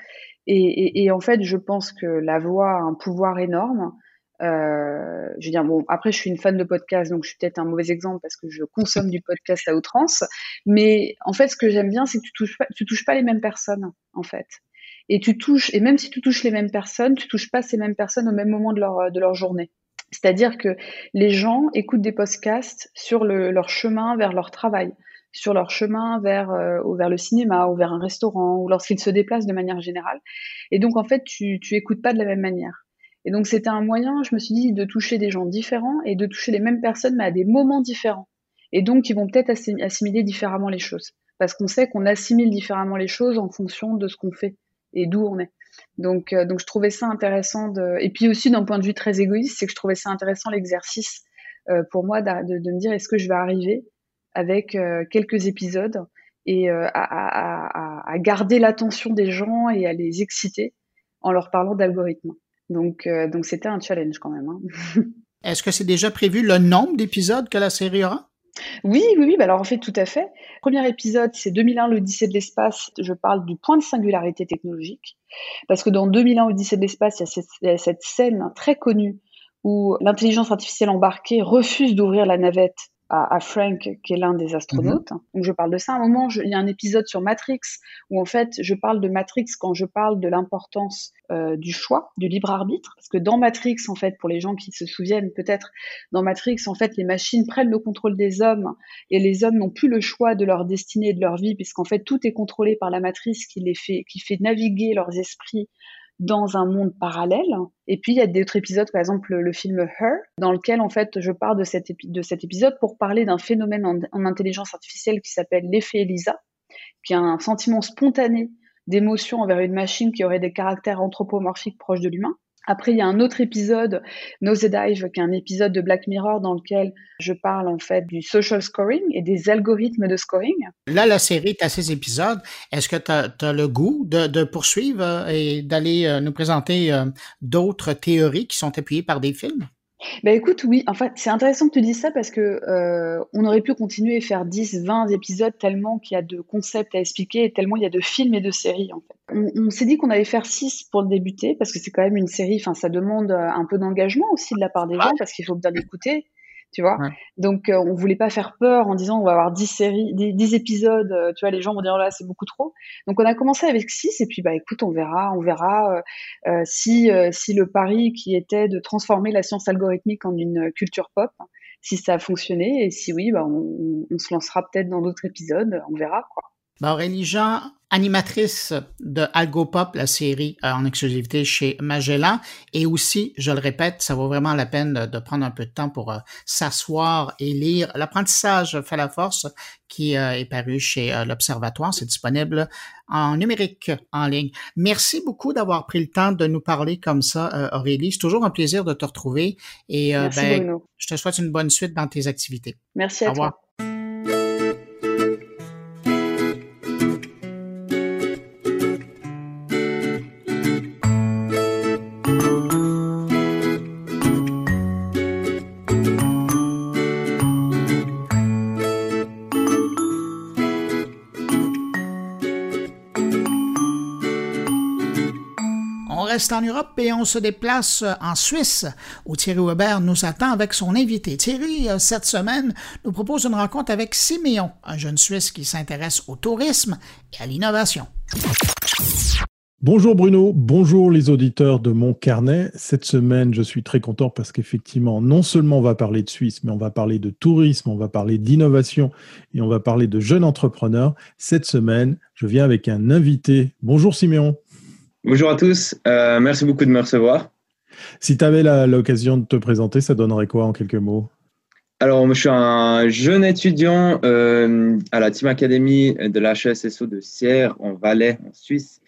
Et, en fait, je pense que la voix a un pouvoir énorme. Euh, je veux dire, bon, après, je suis une fan de podcast, donc je suis peut-être un mauvais exemple parce que je consomme du podcast à outrance. Mais en fait, ce que j'aime bien, c'est que tu touches pas, tu touches pas les mêmes personnes, en fait. Et tu touches, et même si tu touches les mêmes personnes, tu touches pas ces mêmes personnes au même moment de leur, de leur journée. C'est-à-dire que les gens écoutent des podcasts sur leur chemin vers leur travail, sur leur chemin vers, euh, vers le cinéma ou vers un restaurant ou lorsqu'ils se déplacent de manière générale. Et donc, en fait, tu, tu écoutes pas de la même manière. Et donc, c'était un moyen, je me suis dit, de toucher des gens différents et de toucher les mêmes personnes, mais à des moments différents. Et donc, ils vont peut-être assimiler différemment les choses. Parce qu'on sait qu'on assimile différemment les choses en fonction de ce qu'on fait et d'où on est. Donc, euh, donc, je trouvais ça intéressant. De... Et puis aussi, d'un point de vue très égoïste, c'est que je trouvais ça intéressant l'exercice euh, pour moi de, de, me dire est-ce que je vais arriver avec euh, quelques épisodes et à, à, à, garder l'attention des gens et à les exciter en leur parlant d'algorithmes. Donc, donc c'était un challenge quand même. Hein. Est-ce que c'est déjà prévu le nombre d'épisodes que la série aura? Oui, oui, oui, bah alors en fait, tout à fait. Premier épisode, c'est 2001, l'Odyssée de l'espace. Je parle du point de singularité technologique. Parce que dans 2001, l'Odyssée de l'espace, il y a cette scène très connue où l'intelligence artificielle embarquée refuse d'ouvrir la navette à, Frank, qui est l'un des astronautes. Mhm. Donc je parle de ça. À un moment, il y a un épisode sur Matrix où en fait je parle de Matrix quand je parle de l'importance euh, du choix, du libre arbitre, parce que dans Matrix, en fait, pour les gens qui se souviennent peut-être, dans Matrix, en fait, les machines prennent le contrôle des hommes et les hommes n'ont plus le choix de leur destinée et de leur vie, puisqu'en fait tout est contrôlé par la matrice qui les fait, qui fait naviguer leurs esprits dans un monde parallèle. Et puis il y a d'autres épisodes, par exemple le film Her, dans lequel en fait je pars de cet, de cet épisode pour parler d'un phénomène en, intelligence artificielle qui s'appelle l'effet Elisa, qui est un sentiment spontané d'émotion envers une machine qui aurait des caractères anthropomorphiques proches de l'humain. Après, il y a un autre épisode, Nosedive, qui est un épisode de Black Mirror dans lequel je parle en fait du social scoring et des algorithmes de scoring. Là, la série est à ces épisodes. Est-ce que tu as, le goût de, poursuivre euh, et d'aller euh, nous présenter euh, d'autres théories qui sont appuyées par des films? Ben écoute, oui, en fait, c'est intéressant que tu dises ça parce que on aurait pu continuer et faire 10, 20 épisodes tellement qu'il y a de concepts à expliquer et tellement il y a de films et de séries en fait. On, s'est dit qu'on allait faire 6 pour le débuter parce que c'est quand même une série, enfin ça demande euh, un peu d'engagement aussi de la part des gens parce qu'il faut bien écouter, tu vois. Donc euh, on voulait pas faire peur en disant on va avoir 10 séries, 10, épisodes, euh, tu vois, les gens vont dire oh là c'est beaucoup trop. Donc on a commencé avec 6 et puis bah écoute, on verra, on verra si si le pari qui était de transformer la science algorithmique en une culture pop, si ça a fonctionné et si oui, bah on, on se lancera peut-être dans d'autres épisodes, on verra quoi. Bah, Aurélie Jean, animatrice de Algopop, la série euh, en exclusivité chez Magellan. Et aussi, je le répète, ça vaut vraiment la peine de, prendre un peu de temps pour euh, s'asseoir et lire L'apprentissage fait la force qui euh, est paru chez l'Observatoire. C'est disponible en numérique en ligne. Merci beaucoup d'avoir pris le temps de nous parler comme ça, Aurélie. C'est toujours un plaisir de te retrouver. Et ben, je te souhaite une bonne suite dans tes activités. Merci à Au revoir. Reste en Europe et on se déplace en Suisse où Thierry Weber nous attend avec son invité. Thierry, euh, cette semaine, nous propose une rencontre avec Siméon, un jeune Suisse qui s'intéresse au tourisme et à l'innovation. Bonjour Bruno, bonjour les auditeurs de mon carnet. Cette semaine, je suis très content parce qu'effectivement, non seulement on va parler de Suisse, mais on va parler de tourisme, on va parler d'innovation et on va parler de jeunes entrepreneurs. Cette semaine, je viens avec un invité. Bonjour Siméon. Bonjour à tous, euh, merci beaucoup de me recevoir. Si tu avais l'occasion de te présenter, ça donnerait quoi en quelques mots? Alors, je suis un jeune étudiant euh, à la Team Academy de l'HSSO de Sierre, en Valais, en Suisse.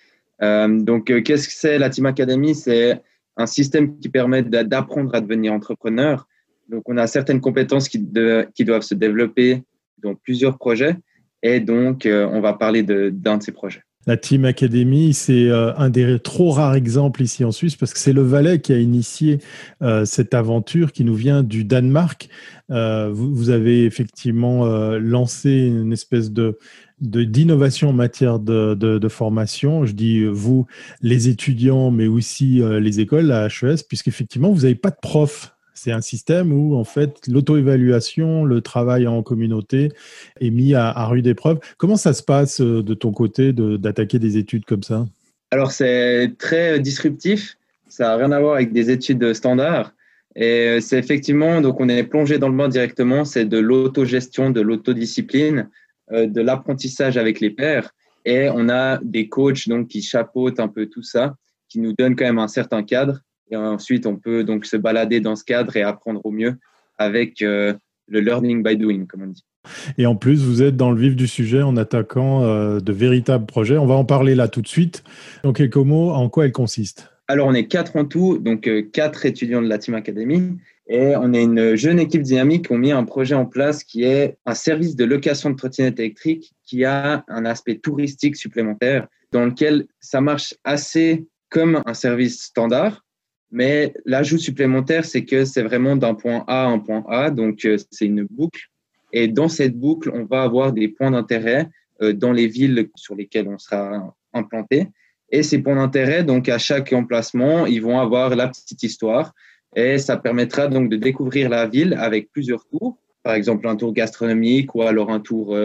Euh, donc, qu'est-ce que c'est la Team Academy? C'est un système qui permet d'apprendre à devenir entrepreneur. Donc, on a certaines compétences qui, qui doivent se développer dans plusieurs projets. Et donc, on va parler d'un de ces projets. La Team Academy, c'est euh, un des trop rares exemples ici en Suisse parce que c'est le Valais qui a initié euh, cette aventure qui nous vient du Danemark. Euh, vous, avez effectivement lancé une espèce d'innovation en matière de, de, formation. Je dis vous, les étudiants, mais aussi les écoles, la HES, puisqu'effectivement, vous n'avez pas de prof c'est un système où, en fait, l'auto-évaluation, le travail en communauté est mis à, rude épreuve. Comment ça se passe euh, de ton côté d'attaquer des études comme ça? Alors, c'est très disruptif. Ça n'a rien à voir avec des études standards. Et c'est effectivement, donc on est plongé dans le bain directement, c'est de l'autogestion, de l'autodiscipline, de l'apprentissage avec les pairs. Et on a des coachs donc, qui chapeautent un peu tout ça, qui nous donnent quand même un certain cadre. Et ensuite, on peut donc se balader dans ce cadre et apprendre au mieux avec le learning by doing, comme on dit. Et en plus, vous êtes dans le vif du sujet en attaquant euh, de véritables projets. On va en parler là tout de suite. En quelques mots, en quoi elle consiste? Alors, on est quatre en tout, donc euh, quatre étudiants de la Team Academy. Et on est une jeune équipe dynamique qui a mis un projet en place qui est un service de location de trottinettes électriques qui a un aspect touristique supplémentaire dans lequel ça marche assez comme un service standard. Mais l'ajout supplémentaire, c'est que c'est vraiment d'un point A à un point A. Donc, euh, c'est une boucle et dans cette boucle, on va avoir des points d'intérêt euh, dans les villes sur lesquelles on sera implanté. Et ces points d'intérêt, donc à chaque emplacement, ils vont avoir la petite histoire. Et ça permettra donc de découvrir la ville avec plusieurs tours. Par exemple, un tour gastronomique ou alors un tour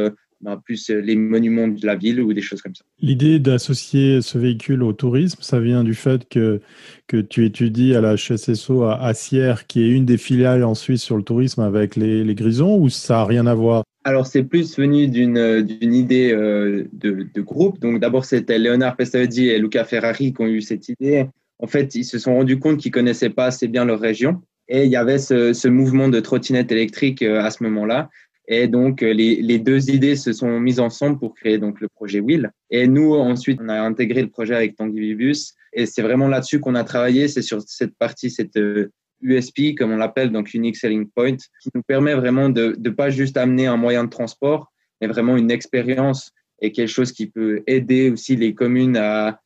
euh, ben, plus euh, les monuments de la ville ou des choses comme ça. L'idée d'associer ce véhicule au tourisme, ça vient du fait que, que tu étudies à la HSSO à, à Sierre, qui est une des filiales en Suisse sur le tourisme avec les, les Grisons, ou ça n'a rien à voir? Alors, c'est plus venu d'une, d'une idée euh, de, de, groupe. Donc, d'abord, c'était Léonard Pestalozzi et Luca Ferrari qui ont eu cette idée. En fait, ils se sont rendus compte qu'ils connaissaient pas assez bien leur région. Et il y avait ce, ce mouvement de trottinette électrique euh, à ce moment-là. Et donc, euh, les, deux idées se sont mises ensemble pour créer donc le projet Will. Et nous, ensuite, on a intégré le projet avec Tanguy Vibus. Et c'est vraiment là-dessus qu'on a travaillé. C'est sur cette partie, cette USP, euh, comme on l'appelle, donc Unique Selling Point, qui nous permet vraiment de ne pas juste amener un moyen de transport, mais vraiment une expérience et quelque chose qui peut aider aussi les communes à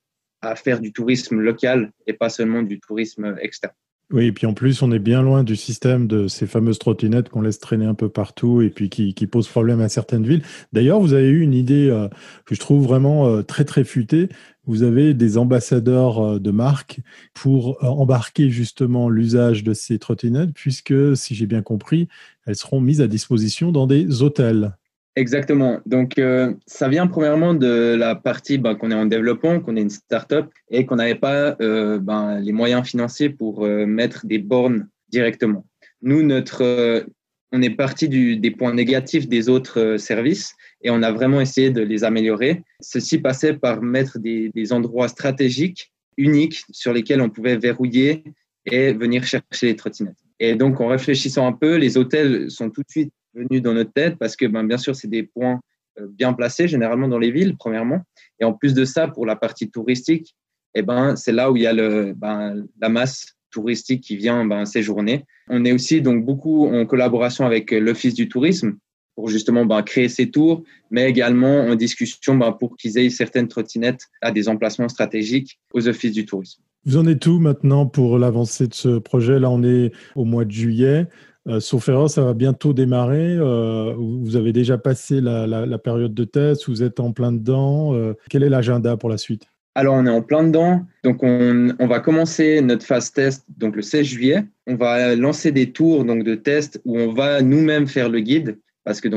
faire du tourisme local et pas seulement du tourisme externe. Oui, et puis en plus, on est bien loin du système de ces fameuses trottinettes qu'on laisse traîner un peu partout et puis qui, qui posent problème à certaines villes. D'ailleurs, vous avez eu une idée euh, que je trouve vraiment euh, très, très futée. Vous avez des ambassadeurs euh, de marque pour embarquer justement l'usage de ces trottinettes, puisque, si j'ai bien compris, elles seront mises à disposition dans des hôtels. Exactement. Donc, euh, ça vient premièrement de la partie ben, qu'on est en développement, qu'on est une start-up et qu'on n'avait pas euh, ben, les moyens financiers pour euh, mettre des bornes directement. Nous, notre, on est parti des points négatifs des autres services et on a vraiment essayé de les améliorer. Ceci passait par mettre des endroits stratégiques, uniques, sur lesquels on pouvait verrouiller et venir chercher les trottinettes. Et donc, en réfléchissant un peu, les hôtels sont tout de suite venu dans notre tête parce que, ben, bien sûr, c'est des points euh, bien placés, généralement dans les villes, premièrement. Et en plus de ça, pour la partie touristique, eh ben, c'est là où il y a le, ben, la masse touristique qui vient ben, séjourner. On est aussi donc beaucoup en collaboration avec l'Office du tourisme pour justement ben, créer ces tours, mais également en discussion ben, pour qu'ils aient certaines trottinettes à des emplacements stratégiques aux offices du tourisme. Vous en êtes où maintenant pour l'avancée de ce projet? Là, on est au mois de juillet. Euh, erreur, ça va bientôt démarrer. Euh, vous avez déjà passé la, période de test, vous êtes en plein dedans. Euh, quel est l'agenda pour la suite? Alors, on est en plein dedans. Donc, on, va commencer notre phase test donc le 16 juillet. On va lancer des tours donc de test où on va nous-mêmes faire le guide parce que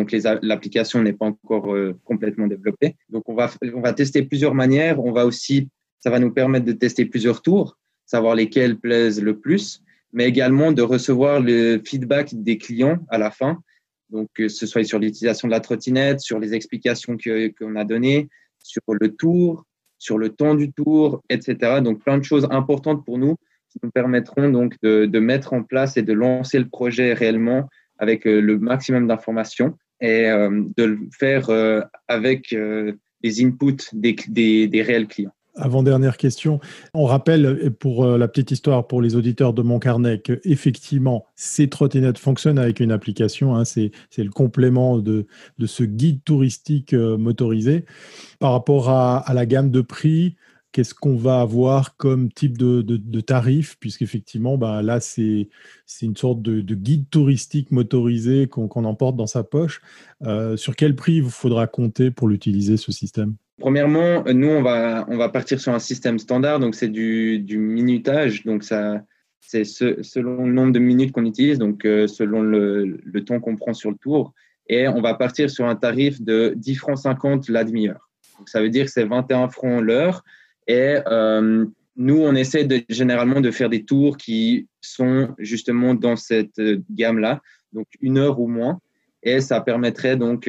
l'application n'est pas encore complètement développée. Donc, on va, on va tester plusieurs manières. On va aussi, ça va nous permettre de tester plusieurs tours, savoir lesquels plaisent le plus mais également de recevoir le feedback des clients à la fin. Donc, que ce soit sur l'utilisation de la trottinette, sur les explications qu'on a données, sur le tour, sur le temps du tour, etc. Donc, plein de choses importantes pour nous qui nous permettront donc de, de mettre en place et de lancer le projet réellement avec euh, le maximum d'informations et euh, de le faire euh, avec les inputs des, des, des réels clients. Avant-dernière question. On rappelle, pour euh, la petite histoire pour les auditeurs de mon carnet, qu'effectivement, ces trottinettes fonctionnent avec une application. Hein, c'est le complément de, de, ce guide touristique euh, motorisé. Par rapport à, à la gamme de prix, qu'est-ce qu'on va avoir comme type de, de, tarif? Puisqu'effectivement, bah, là, c'est une sorte de, de, guide touristique motorisé qu'on emporte dans sa poche. Euh, sur quel prix il faudra compter pour l'utiliser, ce système? Premièrement, nous, on va, on va partir sur un système standard, donc c'est du, minutage, donc ça, c'est selon le nombre de minutes qu'on utilise, donc euh, selon le, le temps qu'on prend sur le tour, et on va partir sur un tarif de 10 francs 50 la demi-heure. Donc ça veut dire que c'est 21 francs l'heure, et euh, nous, on essaie généralement de faire des tours qui sont justement dans cette gamme-là, donc une heure ou moins. Et ça permettrait donc,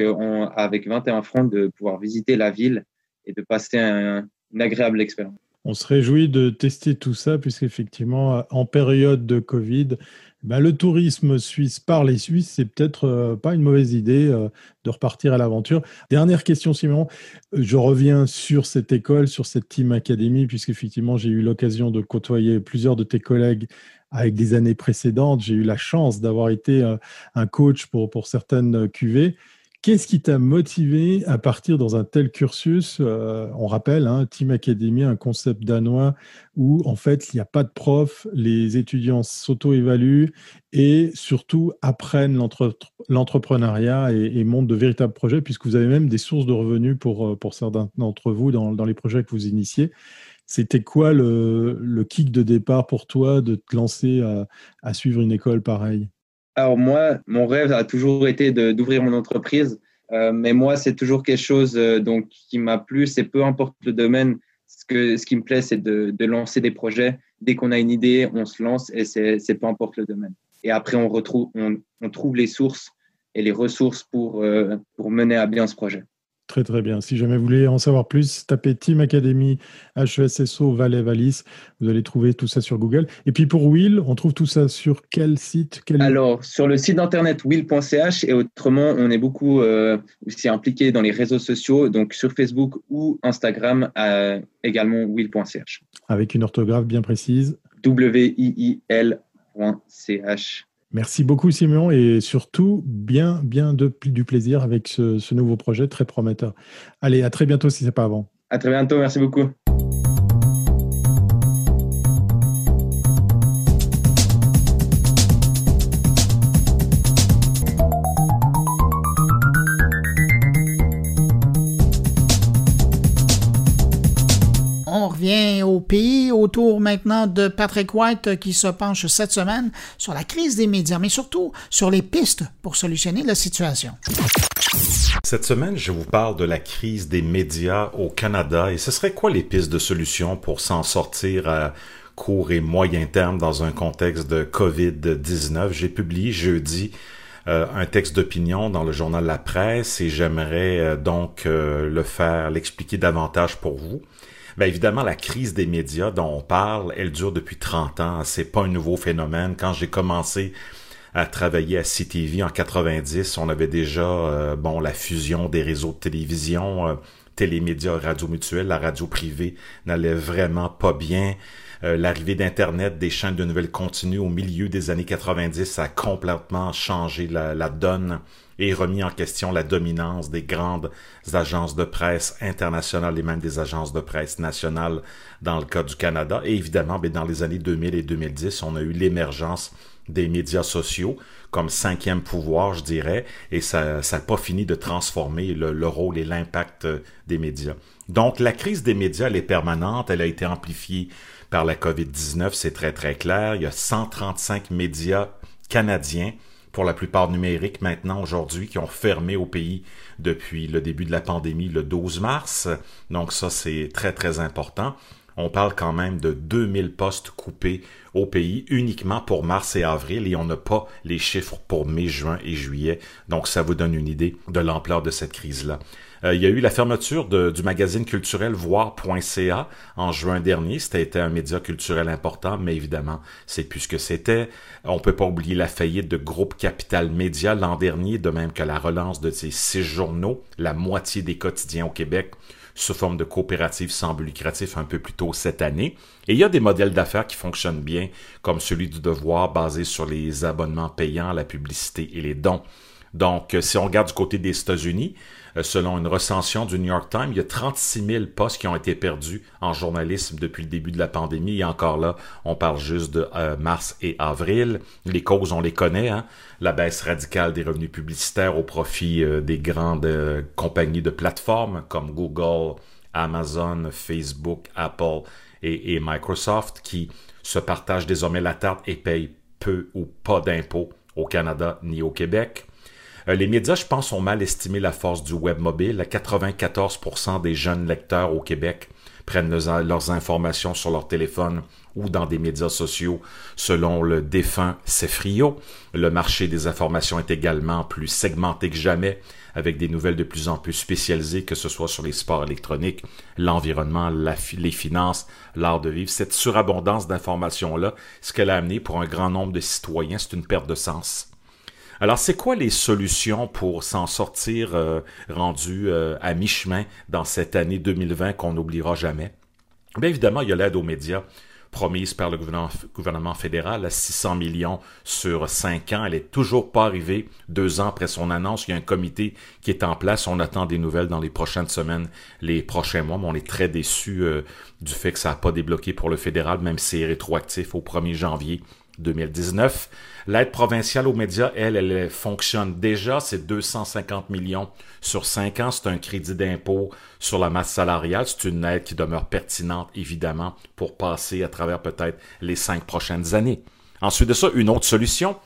avec 21 francs, de pouvoir visiter la ville et de passer une agréable expérience. On se réjouit de tester tout ça, puisqu'effectivement, en période de Covid, ben, le tourisme suisse par les Suisses, c'est peut-être euh, pas une mauvaise idée euh, de repartir à l'aventure. Dernière question, Simon. Je reviens sur cette école, sur cette Team Academy, puisqu'effectivement, j'ai eu l'occasion de côtoyer plusieurs de tes collègues avec des années précédentes. J'ai eu la chance d'avoir été euh, un coach pour, pour certaines QV. Qu'est-ce qui t'a motivé à partir dans un tel cursus euh, On rappelle, hein, Team Academy, un concept danois où en fait il n'y a pas de prof, les étudiants s'auto-évaluent et surtout apprennent l'entrepreneuriat et, montent de véritables projets, puisque vous avez même des sources de revenus pour, euh, pour certains d'entre vous dans, les projets que vous initiez. C'était quoi le, kick de départ pour toi de te lancer à suivre une école pareille? Alors moi, mon rêve a toujours été d'ouvrir mon entreprise, euh, mais moi, c'est toujours quelque chose euh, donc, qui m'a plu. C'est peu importe le domaine, ce, qui me plaît, c'est de, de, lancer des projets. Dès qu'on a une idée, on se lance et c'est peu importe le domaine. Et après, on, retrouve, on, on trouve les sources et les ressources pour, euh, pour mener à bien ce projet. Très très bien. Si jamais vous voulez en savoir plus, tapez Team Academy HESSO Valais Valis. Vous allez trouver tout ça sur Google. Et puis pour Will, on trouve tout ça sur quel site Alors, sur le site internet will.ch et autrement, on est beaucoup euh, aussi impliqué dans les réseaux sociaux, donc sur Facebook ou Instagram, également will.ch. Avec une orthographe bien précise. W-I-I-L.ch. Merci beaucoup Simon et surtout bien bien du plaisir avec ce, ce nouveau projet très prometteur. Allez, à très bientôt si c'est pas avant. À très bientôt, merci beaucoup. Pays autour maintenant de Patrick White euh, qui se penche cette semaine sur la crise des médias, mais surtout sur les pistes pour solutionner la situation. Cette semaine, je vous parle de la crise des médias au Canada et ce serait quoi les pistes de solution pour s'en sortir à court et moyen terme dans un contexte de COVID-19. J'ai publié jeudi euh, un texte d'opinion dans le journal La Presse et j'aimerais euh, donc le faire, l'expliquer davantage pour vous. Bien évidemment, la crise des médias dont on parle, elle dure depuis 30 ans. C'est pas un nouveau phénomène. Quand j'ai commencé à travailler à CTV en 90, on avait déjà euh, bon la fusion des réseaux de télévision, euh, télémédias, radio mutuelle, la radio privée n'allait vraiment pas bien. Euh, l'arrivée d'Internet, des chaînes de nouvelles continues au milieu des années 90, ça a complètement changé la donne et remis en question la dominance des grandes agences de presse internationales et même des agences de presse nationales dans le cas du Canada. Et évidemment, ben, dans les années 2000 et 2010, on a eu l'émergence des médias sociaux comme cinquième pouvoir, je dirais, et ça n'a pas fini de transformer le, le rôle et l'impact des médias. Donc, la crise des médias, elle est permanente, elle a été amplifiée par la COVID-19, c'est très très clair. Il y a 135 médias canadiens pour la plupart numériques maintenant aujourd'hui qui ont fermé au pays depuis le début de la pandémie le 12 mars. Donc ça, c'est très, très important. On parle quand même de 2000 postes coupés au pays uniquement pour mars et avril et on n'a pas les chiffres pour mai, juin et juillet. Donc ça vous donne une idée de l'ampleur de cette crise-là. Euh, il y a eu la fermeture du magazine culturel voir.ca en juin dernier. C'était un média culturel important, mais évidemment, c'est plus ce que c'était. On peut pas oublier la faillite de Groupe Capital Média l'an dernier, de même que la relance de ces six journaux, la moitié des quotidiens au Québec sous forme de coopérative sans but lucratif un peu plus tôt cette année. Et il y a des modèles d'affaires qui fonctionnent bien, comme celui du devoir basé sur les abonnements payants, la publicité et les dons. Donc, si on regarde du côté des États-Unis, euh, selon une recension du New York Times, il y a 36 000 postes qui ont été perdus en journalisme depuis le début de la pandémie. Et encore là, on parle juste de euh, mars et avril. Les causes, on les connaît. Hein? La baisse radicale des revenus publicitaires au profit euh, des grandes compagnies de plateformes comme Google, Amazon, Facebook, Apple et, et Microsoft qui se partagent désormais la tarte et payent peu ou pas d'impôts au Canada ni au Québec. Euh, les médias, je pense, ont mal estimé la force du web mobile. 94% des jeunes lecteurs au Québec prennent leurs informations sur leur téléphone ou dans des médias sociaux, selon le défunt Cefrio. Le marché des informations est également plus segmenté que jamais, avec des nouvelles de plus en plus spécialisées, que ce soit sur les sports électroniques, l'environnement, les finances, l'art de vivre. Cette surabondance d'informations-là, ce qu'elle a amené pour un grand nombre de citoyens, c'est une perte de sens. Alors, c'est quoi les solutions pour s'en sortir euh, rendu euh, à mi-chemin dans cette année 2020 qu'on n'oubliera jamais? Bien évidemment, il y a l'aide aux médias promise par le gouvernement, fédéral à 600 millions sur 5 ans. Elle est toujours pas arrivée deux ans après son annonce. Il y a un comité qui est en place. On attend des nouvelles dans les prochaines semaines, les prochains mois, mais on est très déçus euh, du fait que ça n'a pas débloqué pour le fédéral, même si rétroactif au 1er janvier 2019. L'aide provinciale aux médias, elle, elle fonctionne déjà. C'est 250 millions sur 5 ans. C'est un crédit d'impôt sur la masse salariale. C'est une aide qui demeure pertinente, évidemment, pour passer à travers peut-être les cinq prochaines années. Ensuite de ça, une autre solution,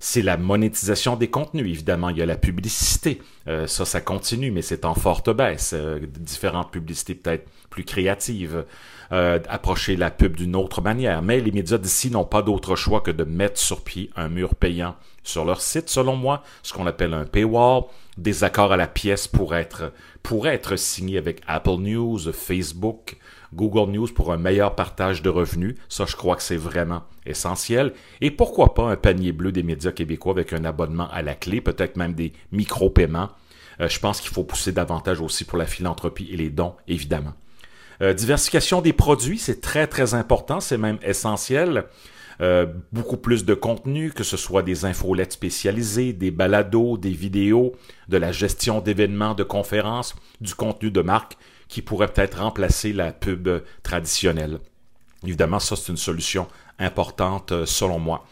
c'est la monétisation des contenus. Évidemment, il y a la publicité. Euh, ça, ça continue, mais c'est en forte baisse. Euh, différentes publicités peut-être plus créatives. Euh, approcher la pub d'une autre manière. Mais les médias d'ici n'ont pas d'autre choix que de mettre sur pied un mur payant sur leur site, selon moi, ce qu'on appelle un paywall. Des accords à la pièce pourraient être, pourraient être signés avec Apple News, Facebook, Google News pour un meilleur partage de revenus. Ça, je crois que c'est vraiment essentiel. Et pourquoi pas un panier bleu des médias québécois avec un abonnement à la clé, peut-être même des micro-paiements. Euh, je pense qu'il faut pousser davantage aussi pour la philanthropie et les dons, évidemment. Euh, diversification des produits, c'est très très important, c'est même essentiel. Euh, beaucoup plus de contenu, que ce soit des infolettes spécialisées, des balados, des vidéos, de la gestion d'événements, de conférences, du contenu de marque qui pourrait peut-être remplacer la pub traditionnelle. Évidemment, ça, c'est une solution importante euh, selon moi.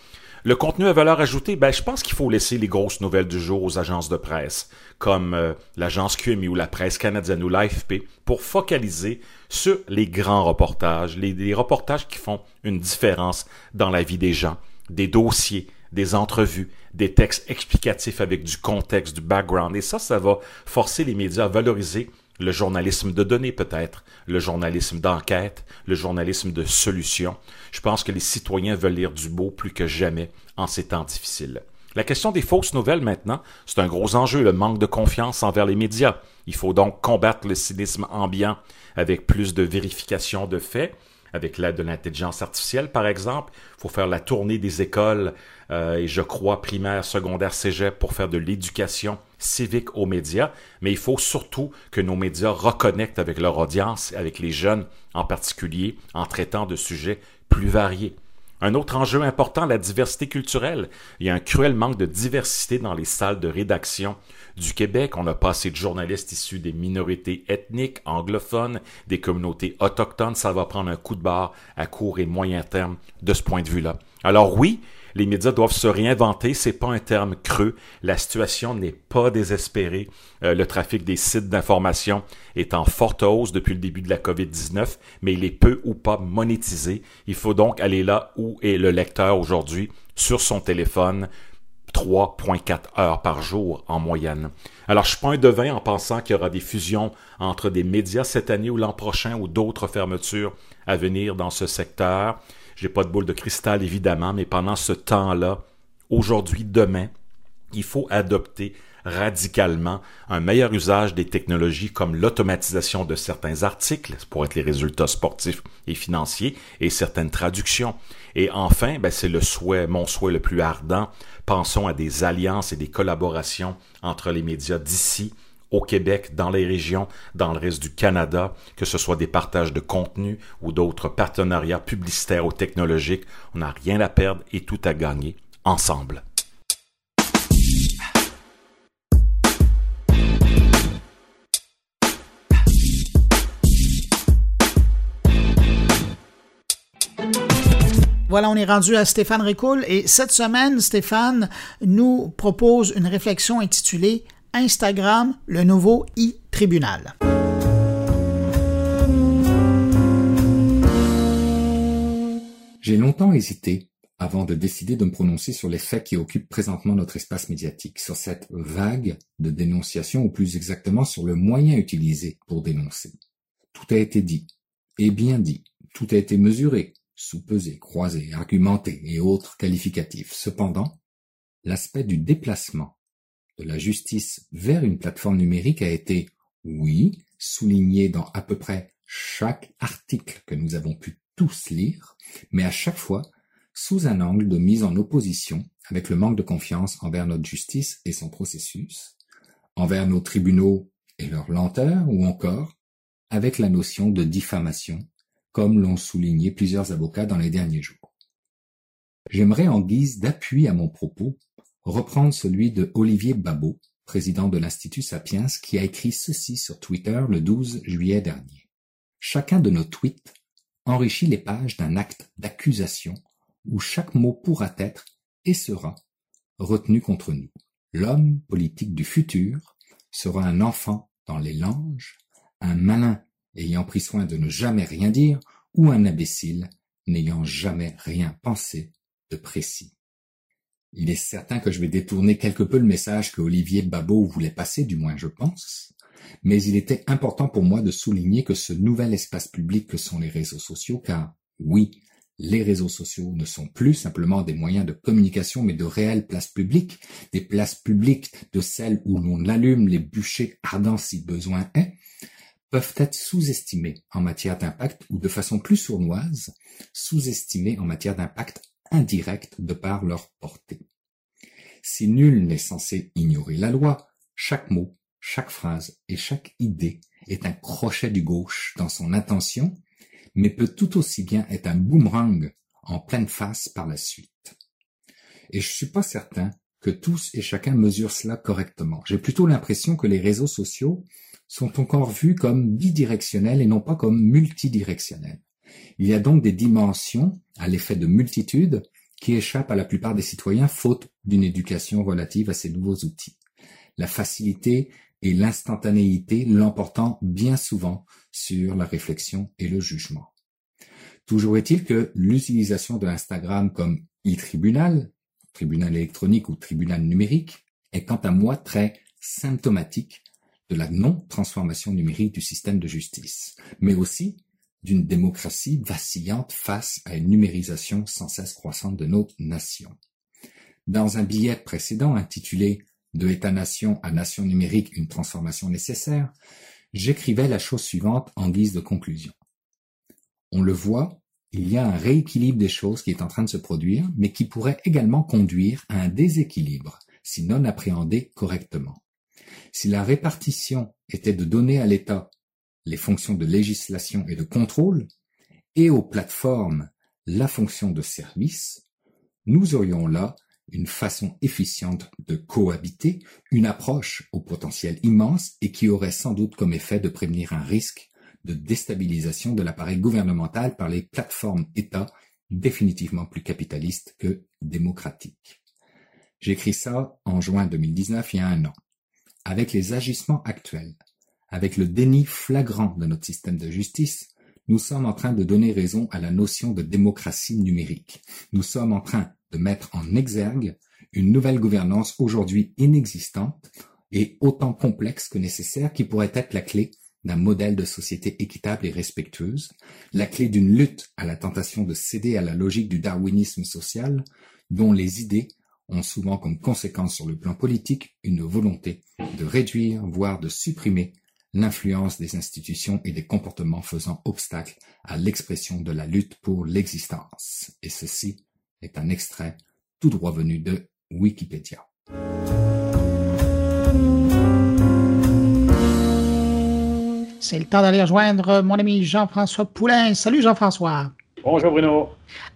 Le contenu à valeur ajoutée, ben, je pense qu'il faut laisser les grosses nouvelles du jour aux agences de presse, comme euh, l'agence QMI ou la presse canadienne ou l'AFP, pour focaliser sur les grands reportages, les, reportages qui font une différence dans la vie des gens, des dossiers, des entrevues, des textes explicatifs avec du contexte, du background. Et ça, ça va forcer les médias à valoriser le journalisme de données peut-être, le journalisme d'enquête, le journalisme de solution. Je pense que les citoyens veulent lire du beau plus que jamais en ces temps difficiles. La question des fausses nouvelles maintenant, c'est un gros enjeu, le manque de confiance envers les médias. Il faut donc combattre le cynisme ambiant avec plus de vérification de faits, avec l'aide de l'intelligence artificielle, par exemple. Il faut faire la tournée des écoles, euh, et je crois primaire, secondaire, cégep, pour faire de l'éducation civique aux médias. Mais il faut surtout que nos médias reconnectent avec leur audience, avec les jeunes en particulier, en traitant de sujets plus variés. Un autre enjeu important, la diversité culturelle. Il y a un cruel manque de diversité dans les salles de rédaction du Québec. On a pas assez de journalistes issus des minorités ethniques, anglophones, des communautés autochtones. Ça va prendre un coup de barre à court et moyen terme de ce point de vue-là. Alors oui, les médias doivent se réinventer, c'est pas un terme creux. La situation n'est pas désespérée. Euh, le trafic des sites d'information est en forte hausse depuis le début de la COVID-19, mais il est peu ou pas monétisé. Il faut donc aller là où est le lecteur aujourd'hui, sur son téléphone, 3,4 heures par jour en moyenne. Alors, je suis un devin en pensant qu'il y aura des fusions entre des médias cette année ou l'an prochain ou d'autres fermetures à venir dans ce secteur. J'ai pas de boule de cristal, évidemment, mais pendant ce temps-là, aujourd'hui, demain, il faut adopter radicalement un meilleur usage des technologies comme l'automatisation de certains articles pour être les résultats sportifs et financiers et certaines traductions. Et enfin, ben c'est le souhait, mon souhait le plus ardent. Pensons à des alliances et des collaborations entre les médias d'ici au Québec, dans les régions, dans le reste du Canada, que ce soit des partages de contenu ou d'autres partenariats publicitaires ou technologiques, on n'a rien à perdre et tout à gagner ensemble. Voilà, on est rendu à Stéphane Ricoul et cette semaine, Stéphane nous propose une réflexion intitulée Instagram, le nouveau e-tribunal. J'ai longtemps hésité avant de décider de me prononcer sur les faits qui occupent présentement notre espace médiatique, sur cette vague de dénonciation, ou plus exactement sur le moyen utilisé pour dénoncer. Tout a été dit. Et bien dit, tout a été mesuré, sous-pesé, croisé, argumenté et autres qualificatifs. Cependant, l'aspect du déplacement de la justice vers une plateforme numérique a été, oui, souligné dans à peu près chaque article que nous avons pu tous lire, mais à chaque fois sous un angle de mise en opposition avec le manque de confiance envers notre justice et son processus, envers nos tribunaux et leur lenteur, ou encore avec la notion de diffamation, comme l'ont souligné plusieurs avocats dans les derniers jours. J'aimerais en guise d'appui à mon propos reprendre celui de Olivier Babot, président de l'Institut Sapiens, qui a écrit ceci sur Twitter le 12 juillet dernier. Chacun de nos tweets enrichit les pages d'un acte d'accusation où chaque mot pourra être et sera retenu contre nous. L'homme politique du futur sera un enfant dans les langes, un malin ayant pris soin de ne jamais rien dire, ou un imbécile n'ayant jamais rien pensé de précis. Il est certain que je vais détourner quelque peu le message que Olivier Babot voulait passer, du moins je pense, mais il était important pour moi de souligner que ce nouvel espace public que sont les réseaux sociaux, car oui, les réseaux sociaux ne sont plus simplement des moyens de communication, mais de réelles places publiques, des places publiques de celles où l'on allume les bûchers ardents si besoin est, peuvent être sous-estimés en matière d'impact ou de façon plus sournoise, sous-estimés en matière d'impact indirect de par leur portée. Si nul n'est censé ignorer la loi, chaque mot, chaque phrase et chaque idée est un crochet du gauche dans son intention mais peut tout aussi bien être un boomerang en pleine face par la suite. Et je suis pas certain que tous et chacun mesurent cela correctement. J'ai plutôt l'impression que les réseaux sociaux sont encore vus comme bidirectionnels et non pas comme multidirectionnels. Il y a donc des dimensions à l'effet de multitude qui échappent à la plupart des citoyens faute d'une éducation relative à ces nouveaux outils. La facilité et l'instantanéité l'emportant bien souvent sur la réflexion et le jugement. Toujours est-il que l'utilisation de Instagram comme e-tribunal, tribunal électronique ou tribunal numérique, est quant à moi très symptomatique de la non-transformation numérique du système de justice, mais aussi d'une démocratie vacillante face à une numérisation sans cesse croissante de notre nation. Dans un billet précédent intitulé De État-nation à nation numérique, une transformation nécessaire, j'écrivais la chose suivante en guise de conclusion. On le voit, il y a un rééquilibre des choses qui est en train de se produire, mais qui pourrait également conduire à un déséquilibre si non appréhendé correctement. Si la répartition était de donner à l'État les fonctions de législation et de contrôle, et aux plateformes la fonction de service, nous aurions là une façon efficiente de cohabiter, une approche au potentiel immense et qui aurait sans doute comme effet de prévenir un risque de déstabilisation de l'appareil gouvernemental par les plateformes États définitivement plus capitalistes que démocratiques. J'écris ça en juin 2019, il y a un an. Avec les agissements actuels, avec le déni flagrant de notre système de justice, nous sommes en train de donner raison à la notion de démocratie numérique. Nous sommes en train de mettre en exergue une nouvelle gouvernance aujourd'hui inexistante et autant complexe que nécessaire qui pourrait être la clé d'un modèle de société équitable et respectueuse, la clé d'une lutte à la tentation de céder à la logique du darwinisme social, dont les idées ont souvent comme conséquence sur le plan politique une volonté de réduire, voire de supprimer l'influence des institutions et des comportements faisant obstacle à l'expression de la lutte pour l'existence. Et ceci est un extrait tout droit venu de Wikipédia. C'est le temps d'aller rejoindre mon ami Jean-François Poulain. Salut Jean-François. Bonjour Bruno.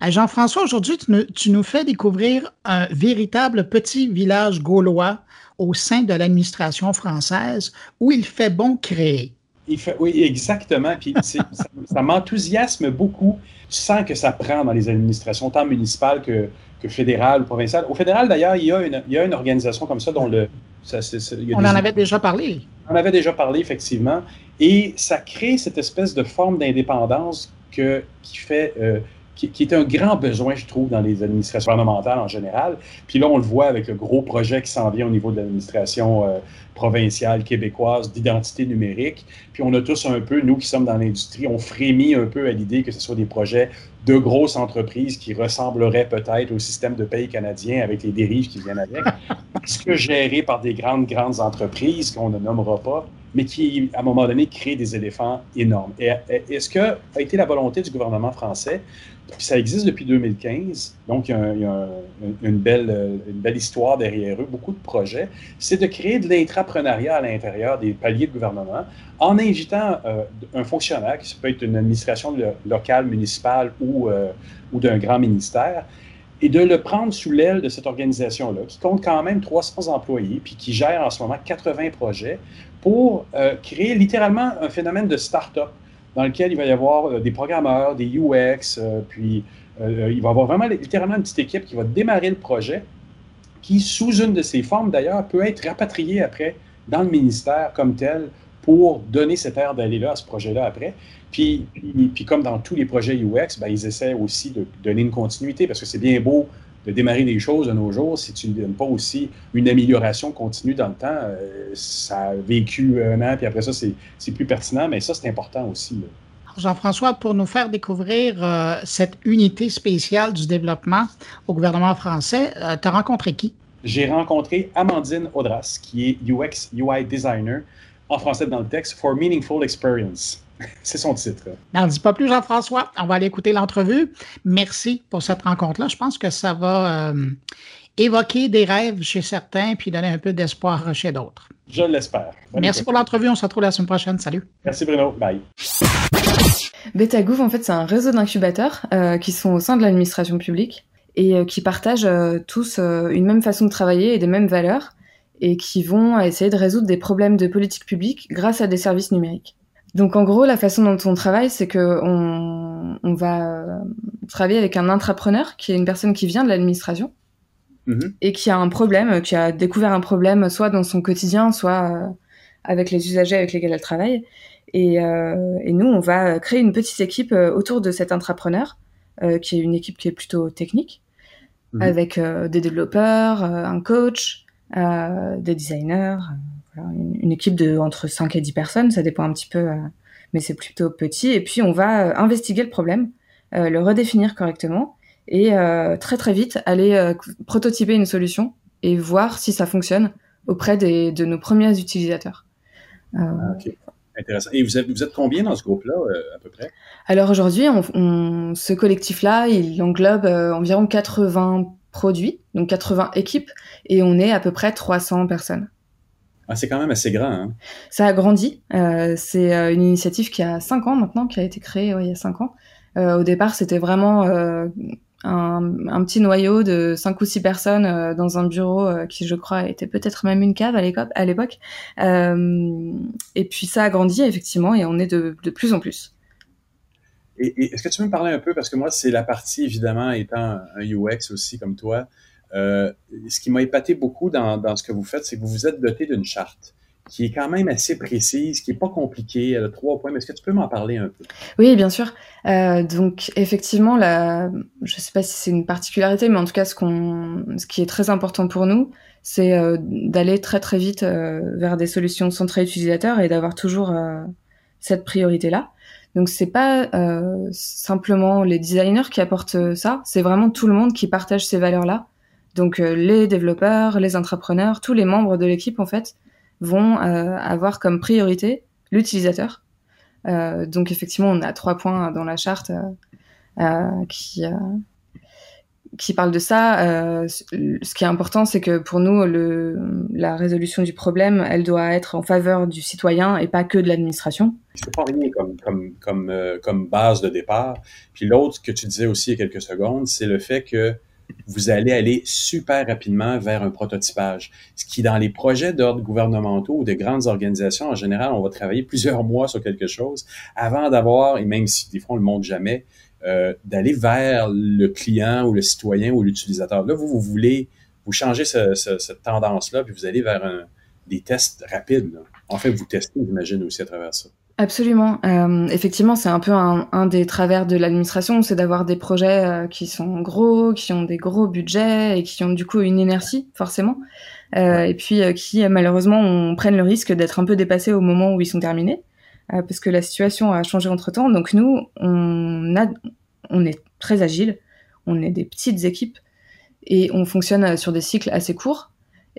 Euh, Jean-François, aujourd'hui, tu, nous fais découvrir un véritable petit village gaulois au sein de l'administration française où il fait bon créer. Il fait, oui, exactement. Puis ça, ça m'enthousiasme beaucoup. Tu sens que ça prend dans les administrations, tant municipales que, que fédérales ou provinciales. Au fédéral, d'ailleurs, il, il, y a une organisation comme ça dont le. On en avait déjà parlé. On en avait déjà parlé, effectivement. Et ça crée cette espèce de forme d'indépendance qui, fait, euh, qui, est un grand besoin, je trouve, dans les administrations gouvernementales en général. Puis là, on le voit avec le gros projet qui s'en vient au niveau de l'administration euh, provinciale québécoise d'identité numérique. Puis on a tous un peu, nous qui sommes dans l'industrie, on frémit un peu à l'idée que ce soit des projets de grosses entreprises qui ressembleraient peut-être au système de paye canadien avec les dérives qui viennent avec, parce que gérés par des grandes, grandes entreprises qu'on ne nommera pas, mais qui, à un moment donné, créent des éléphants énormes. Est-ce que a été la volonté du gouvernement français? Puis ça existe depuis 2015, donc il y a, une, belle, une belle histoire derrière eux, beaucoup de projets. C'est de créer de à l'intérieur des paliers de gouvernement en invitant euh, un fonctionnaire, qui peut être une administration locale, municipale ou, euh, ou d'un grand ministère, et de le prendre sous l'aile de cette organisation-là, qui compte quand même 300 employés, puis qui gère en ce moment 80 projets, pour euh, créer littéralement un phénomène de start-up dans lequel il va y avoir des programmeurs, des UX, puis il va y avoir vraiment littéralement une petite équipe qui va démarrer le projet, qui, sous une de ses formes d'ailleurs, peut être rapatriée après dans le ministère comme tel pour donner cette air d'aller là à ce projet-là après. Puis, puis, comme dans tous les projets UX, ben, ils essaient aussi de donner une continuité parce que c'est bien beau de démarrer des choses de nos jours, si tu ne donnes pas aussi une amélioration continue dans le temps, euh, ça a vécu un an, puis après ça, c'est plus pertinent, mais ça, c'est important aussi. Jean-François, pour nous faire découvrir euh, cette unité spéciale du développement au gouvernement français, euh, tu as rencontré qui? J'ai rencontré Amandine Audras, qui est UX UI designer, en français dans le texte, for Meaningful Experience. C'est son titre. N'en dis pas plus, Jean-François. On va aller écouter l'entrevue. Merci pour cette rencontre-là. Je pense que ça va euh, évoquer des rêves chez certains puis donner un peu d'espoir chez d'autres. Je l'espère. Merci pour l'entrevue. On se retrouve la semaine prochaine. Salut. Merci, Bruno. Bye. Betagouv, en fait, c'est un réseau d'incubateurs euh, qui sont au sein de l'administration publique et euh, qui partagent tous une même façon de travailler et des mêmes valeurs et qui vont essayer de résoudre des problèmes de politique publique grâce à des services numériques. Donc en gros, la façon dont on travaille, c'est que on, on, va travailler avec un intrapreneur, qui est une personne qui vient de l'administration mm-hmm. et qui a un problème, qui a découvert un problème soit dans son quotidien, soit euh, avec les usagers avec lesquels elle travaille. Et, euh, et, nous, on va créer une petite équipe euh, autour de cet intrapreneur, euh, qui est une équipe qui est plutôt technique, mm-hmm. avec euh, des développeurs, un coach, des designers une, équipe de entre 5 et 10 personnes, ça dépend un petit peu, euh, mais c'est plutôt petit. Et puis on va euh, investiguer le problème, euh, le redéfinir correctement et très très vite aller prototyper une solution et voir si ça fonctionne auprès des, de nos premiers utilisateurs. Ah, ok, Intéressant. Et vous êtes, vous êtes combien dans ce groupe-là, à peu près? Alors aujourd'hui, on, ce collectif-là, il englobe environ 80 produits, donc 80 équipes, et on est à peu près 300 personnes. Ah, c'est quand même assez grand. Hein? Ça a grandi. Euh, c'est euh, une initiative qui a cinq ans maintenant, qui a été créée il y a cinq ans. Euh, au départ, c'était vraiment euh, un, petit noyau de cinq ou six personnes euh, dans un bureau qui, je crois, était peut-être même une cave à l'époque. et puis ça a grandi effectivement, et on est de, plus en plus. Et, est-ce que tu peux me parler un peu, parce que moi, c'est la partie, évidemment, étant un UX aussi comme toi, euh, ce qui m'a épaté beaucoup dans, dans, ce que vous faites, c'est que vous vous êtes doté d'une charte qui est quand même assez précise, qui est pas compliquée. Elle a trois points. Est-ce que tu peux m'en parler un peu? Oui, bien sûr. Euh, donc effectivement, je sais pas si c'est une particularité, mais en tout cas, ce ce qui est très important pour nous, c'est euh, d'aller très très vite euh, vers des solutions centrées utilisateurs et d'avoir toujours cette priorité-là. Donc c'est pas simplement les designers qui apportent ça, c'est vraiment tout le monde qui partage ces valeurs-là donc les développeurs, les entrepreneurs, tous les membres de l'équipe en fait vont euh, avoir comme priorité l'utilisateur. Euh, donc effectivement, on a trois points dans la charte qui qui parlent de ça. ce qui est important, c'est que pour nous, la résolution du problème, elle doit être en faveur du citoyen et pas que de l'administration. Je peux pas rien comme, comme, comme, comme base de départ. Puis l'autre que tu disais aussi il y a quelques secondes, c'est le fait que vous allez aller super rapidement vers un prototypage. Ce qui, dans les projets d'ordre gouvernementaux ou de grandes organisations, en général, on va travailler plusieurs mois sur quelque chose avant d'avoir, et même si des fois on le montre jamais, euh, d'aller vers le client ou le citoyen ou l'utilisateur. Là, vous, vous voulez, vous changez cette tendance-là, puis vous allez vers des tests rapides. En fait, vous testez, j'imagine, aussi à travers ça. Absolument. Euh, effectivement, c'est un peu un, des travers de l'administration, c'est d'avoir des projets euh, qui sont gros, qui ont des gros budgets et qui ont du coup une inertie, forcément. Euh, et puis euh, qui, malheureusement, prennent le risque d'être un peu dépassés au moment où ils sont terminés, parce que la situation a changé entre-temps. Donc nous, on, a, on est très agile, on est des petites équipes et on fonctionne sur des cycles assez courts.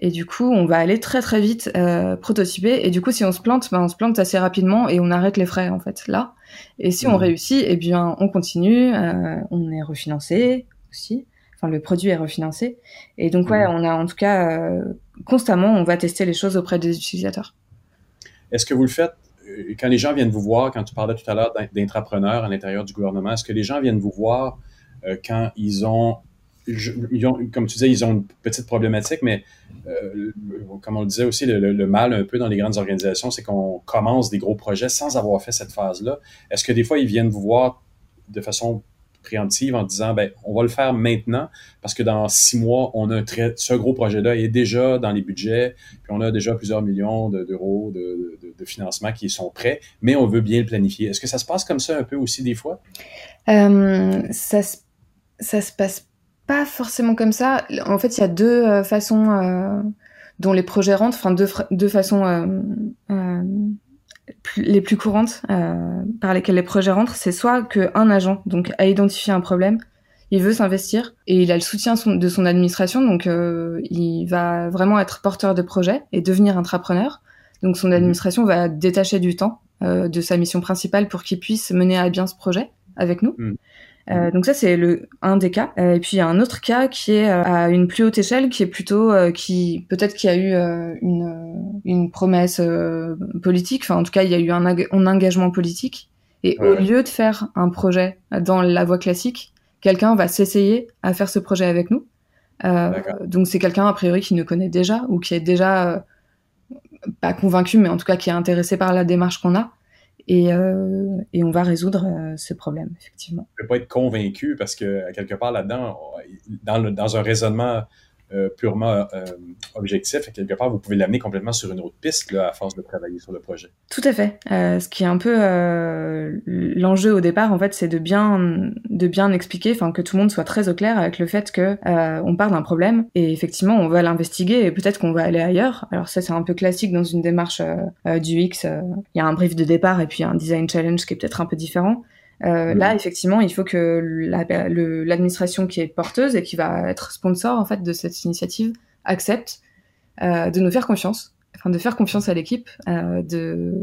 Et du coup, on va aller très très vite euh, prototyper. Et du coup, si on se plante, ben, on se plante assez rapidement et on arrête les frais en fait là. Et si on Mhm. réussit, eh bien, on continue, euh, on est refinancé aussi. Enfin, le produit est refinancé. Et donc, ouais, Mhm. on a en tout cas euh, constamment, on va tester les choses auprès des utilisateurs. Est-ce que vous le faites quand les gens viennent vous voir, quand tu parlais tout à l'heure d'in- d'intrapreneurs à l'intérieur du gouvernement, est-ce que les gens viennent vous voir quand ils ont, comme tu disais, ils ont une petite problématique, mais euh, comme on le disait aussi, le, mal un peu dans les grandes organisations, c'est qu'on commence des gros projets sans avoir fait cette phase-là. Est-ce que des fois, ils viennent vous voir de façon préemptive en disant, ben, on va le faire maintenant parce que dans six mois, on a ce gros projet-là est déjà dans les budgets, puis on a déjà plusieurs millions de- d'euros de, de, de financement qui sont prêts, mais on veut bien le planifier. Est-ce que ça se passe comme ça un peu aussi des fois? Euh, ça, se- ça se passe pas forcément comme ça. En fait, il y a deux euh, façons euh, dont les projets rentrent, enfin deux, deux façons euh, plus- les plus courantes par lesquelles les projets rentrent. C'est soit qu'un agent donc a identifié un problème, il veut s'investir et il a le soutien son- de son administration, donc il va vraiment être porteur de projet et devenir intrapreneur. Donc son administration va détacher du temps de sa mission principale pour qu'il puisse mener à bien ce projet avec nous. Mm. Euh, donc ça c'est le un des cas. Euh, et puis il y a un autre cas qui est euh, à une plus haute échelle, qui est plutôt euh, qui peut-être qu'il y a eu euh, une euh, une promesse euh, politique. Enfin en tout cas il y a eu un, un engagement politique. Et Ouais, au lieu de faire un projet dans la voie classique, quelqu'un va s'essayer à faire ce projet avec nous. Euh, donc c'est quelqu'un a priori qui nous connaît déjà ou qui est déjà euh, pas convaincu, mais en tout cas qui est intéressé par la démarche qu'on a. Et, euh, et on va résoudre euh, ce problème, effectivement. ne peut pas être convaincu parce que quelque part là-dedans, dans un raisonnement euh, purement euh, objectif, quelque part, vous pouvez l'amener complètement sur une autre piste là, à force de travailler sur le projet. Tout à fait. Euh, ce qui est un peu euh, l'enjeu au départ, en fait, c'est de bien de bien expliquer, enfin que tout le monde soit très au clair avec le fait que euh, on part d'un problème et effectivement on va l'investiguer et peut-être qu'on va aller ailleurs. Alors ça c'est un peu classique dans une démarche du X. Il y a un brief de départ et puis un design challenge qui est peut-être un peu différent. Euh. Là, effectivement, il faut que la- l'administration qui est porteuse et qui va être sponsor en fait de cette initiative accepte euh, de nous faire confiance, enfin de faire confiance à l'équipe, euh, de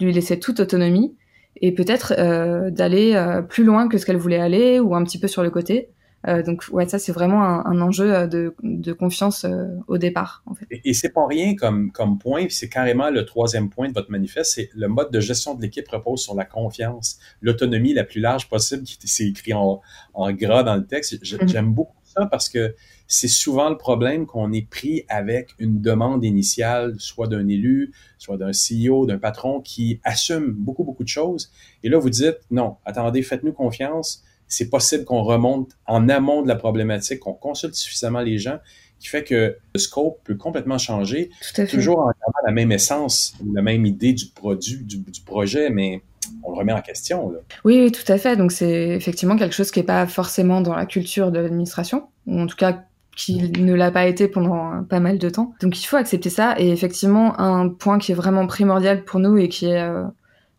lui laisser toute autonomie et peut-être euh, d'aller euh, plus loin que ce qu'elle voulait aller ou un petit peu sur le côté. Euh, donc ouais, ça c'est vraiment un, un enjeu euh, de, de confiance euh, au départ en fait. Et, et c'est pas rien comme, comme point, c'est carrément le troisième point de votre manifeste, c'est le mode de gestion de l'équipe repose sur la confiance, l'autonomie la plus large possible, qui c'est écrit en, en gras dans le texte. Mhm. J'aime beaucoup ça parce que c'est souvent le problème qu'on est pris avec une demande initiale, soit d'un élu, soit d'un CEO, d'un patron qui assume beaucoup, beaucoup de choses. Et là, vous dites, non, attendez, faites-nous confiance. C'est possible qu'on remonte en amont de la problématique, qu'on consulte suffisamment les gens, qui fait que le scope peut complètement changer, Tout à fait. toujours en gardant la même essence, la même idée du produit, du, du projet, mais on le remet en question. Là. Oui, oui, tout à fait. Donc c'est effectivement quelque chose qui est pas forcément dans la culture de l'administration, ou en tout cas qui ne l'a pas été pendant pas mal de temps. Donc il faut accepter ça. Et effectivement, un point qui est vraiment primordial pour nous et qui est euh,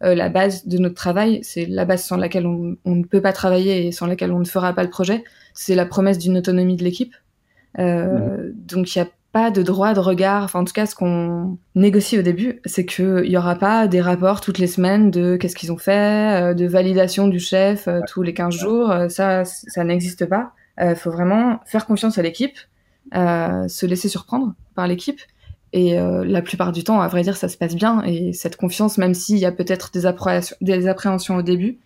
euh, la base de notre travail, c'est la base sans laquelle on, on ne peut pas travailler et sans laquelle on ne fera pas le projet, c'est la promesse d'une autonomie de l'équipe. Euh, Donc il n'y a pas de droit de regard. Enfin, en tout cas, ce qu'on négocie au début, c'est qu'il y aura pas des rapports toutes les semaines de qu'est-ce qu'ils ont fait, euh, de validation du chef euh, tous les 15 jours. Euh, Ça, ça n'existe pas. Il faut vraiment faire confiance à l'équipe, euh, se laisser surprendre par l'équipe. Et euh, la plupart du temps, à vrai dire, ça se passe bien. Et cette confiance, même s'il y a peut-être des, appréhensions- au début,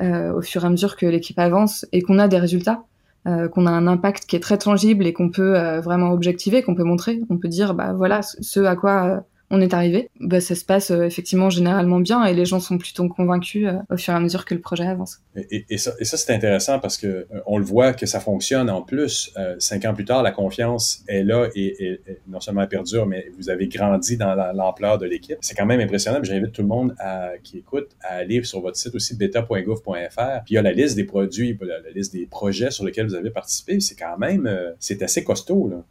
euh, au fur et à mesure que l'équipe avance et qu'on a des résultats, euh, qu'on a un impact qui est très tangible et qu'on peut euh, vraiment objectiver, qu'on peut montrer, on peut dire, bah voilà, ce à quoi euh, on est arrivé, bah, ça se passe effectivement généralement bien et les gens sont plutôt convaincus au fur et à mesure que le projet avance. Et, ça, c'est intéressant parce que on le voit que ça fonctionne. En plus, cinq ans plus tard, la confiance est là et, non seulement elle perdure, mais vous avez grandi dans l'ampleur de l'équipe. C'est quand même impressionnant. J'invite tout le monde qui écoute à aller sur votre site aussi beta.gouv.fr. Puis il y a la liste des produits, la, liste des projets sur lesquels vous avez participé. C'est quand même, euh, c'est assez costaud là.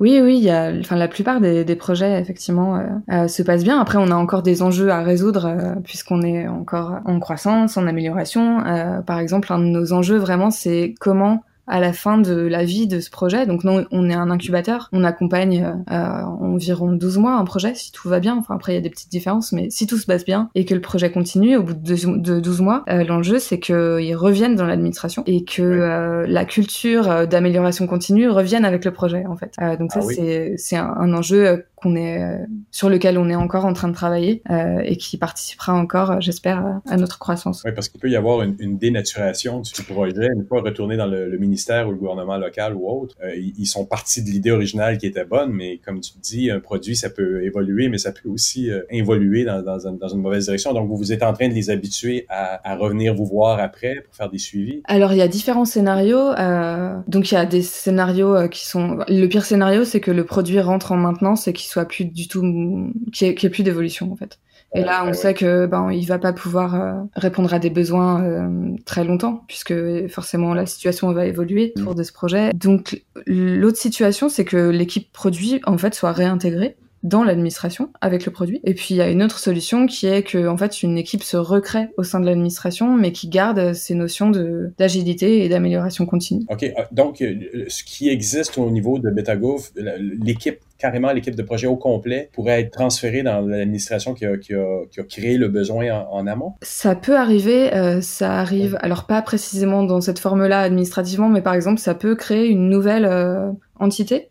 Oui, oui, y a, enfin, la plupart des, des projets effectivement euh, euh, se passent bien. Après, on a encore des enjeux à résoudre puisqu'on est encore en croissance, en amélioration. par exemple, un de nos enjeux vraiment, c'est comment à la fin de la vie de ce projet. Donc nous, on est un incubateur, on accompagne euh, environ 12 mois un projet si tout va bien. Enfin après il y a des petites différences, mais si tout se passe bien et que le projet continue au bout de, 12 mois, euh, l'enjeu c'est qu'ils reviennent dans l'administration et que euh, la culture d'amélioration continue revienne avec le projet en fait. donc ça ah c'est c'est un, un, enjeu qu'on est euh, sur lequel on est encore en train de travailler euh, et qui participera encore, euh, j'espère, à notre croissance. Oui, parce qu'il peut y avoir une, une, dénaturation du projet une fois retourné dans le, ministère ou le gouvernement local ou autre. ils sont partis de l'idée originale qui était bonne, mais comme tu dis, un produit ça peut évoluer, mais ça peut aussi évoluer dans, dans, dans, une mauvaise direction. Donc vous vous êtes en train de les habituer à, à revenir vous voir après pour faire des suivis? Alors il y a différents scénarios. donc il y a des scénarios qui sont le pire scénario, c'est que le produit rentre en maintenance et qu'il soit plus du tout, qu'il n'y ait, plus d'évolution en fait. Et là, on sait que ben il va pas pouvoir euh, répondre à des besoins euh, très longtemps, puisque forcément la situation va évoluer autour de ce projet. Donc l'autre situation, c'est que l'équipe produit en fait soit réintégrée dans l'administration avec le produit. Et puis il y a une autre solution qui est que en fait une équipe se recrée au sein de l'administration, mais qui garde ces notions de d'agilité et d'amélioration continue. Ok, euh, donc ce qui existe au niveau de BetaGov, l'équipe carrément l'équipe de projet au complet pourrait être transférée dans l'administration qui a, qui, a, qui a, créé le besoin en, amont? Ça peut arriver, euh, ça arrive, alors pas précisément dans cette forme-là administrativement, mais par exemple, ça peut créer une nouvelle euh, entité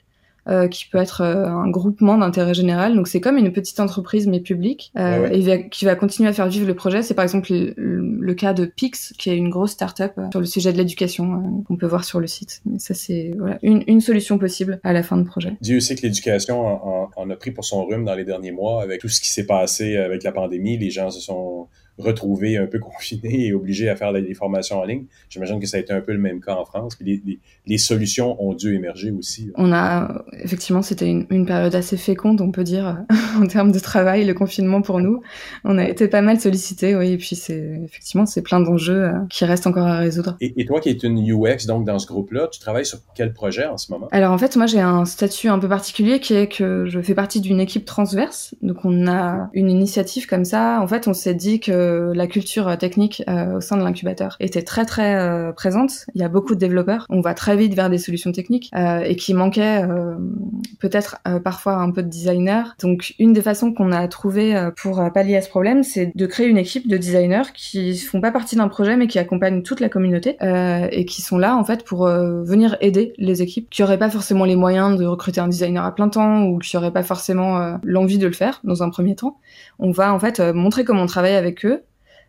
euh, qui peut être euh, un groupement d'intérêt général. Donc c'est comme une petite entreprise mais publique euh, et qui va continuer à faire vivre le projet. C'est par exemple le, cas de Pix, qui est une grosse start-up sur le sujet de l'éducation qu'on peut voir sur le site. Mais ça c'est voilà, une, une, solution possible à la fin de projet. Dieu sait que l'éducation en, en, a pris pour son rhume dans les derniers mois avec tout ce qui s'est passé avec la pandémie. Les gens se sont retrouvés un peu confinés et obligés à faire des formations en ligne. J'imagine que ça a été un peu le même cas en France. Puis les, les, solutions ont dû émerger aussi. On a effectivement, c'était une, une, période assez féconde, on peut dire, en termes de travail, le confinement pour nous. On a été pas mal sollicités, oui. Et puis c'est effectivement, c'est plein d'enjeux euh, qui restent encore à résoudre. Et, et, toi, qui es une UX donc dans ce groupe-là, tu travailles sur quel projet en ce moment? Alors en fait, moi j'ai un statut un peu particulier qui est que je fais partie d'une équipe transverse. Donc on a une initiative comme ça. En fait, on s'est dit que la culture technique euh, au sein de l'incubateur était très très euh, présente. Il y a beaucoup de développeurs. On va très vite vers des solutions techniques euh, et qui manquait peut-être parfois un peu de designers. Donc une des façons qu'on a trouvé pour pallier à ce problème, c'est de créer une équipe de designers qui font pas partie d'un projet mais qui accompagnent toute la communauté et qui sont là en fait pour venir aider les équipes qui auraient pas forcément les moyens de recruter un designer à plein temps ou qui auraient pas forcément l'envie de le faire dans un premier temps. On va en fait montrer comment on travaille avec eux euh,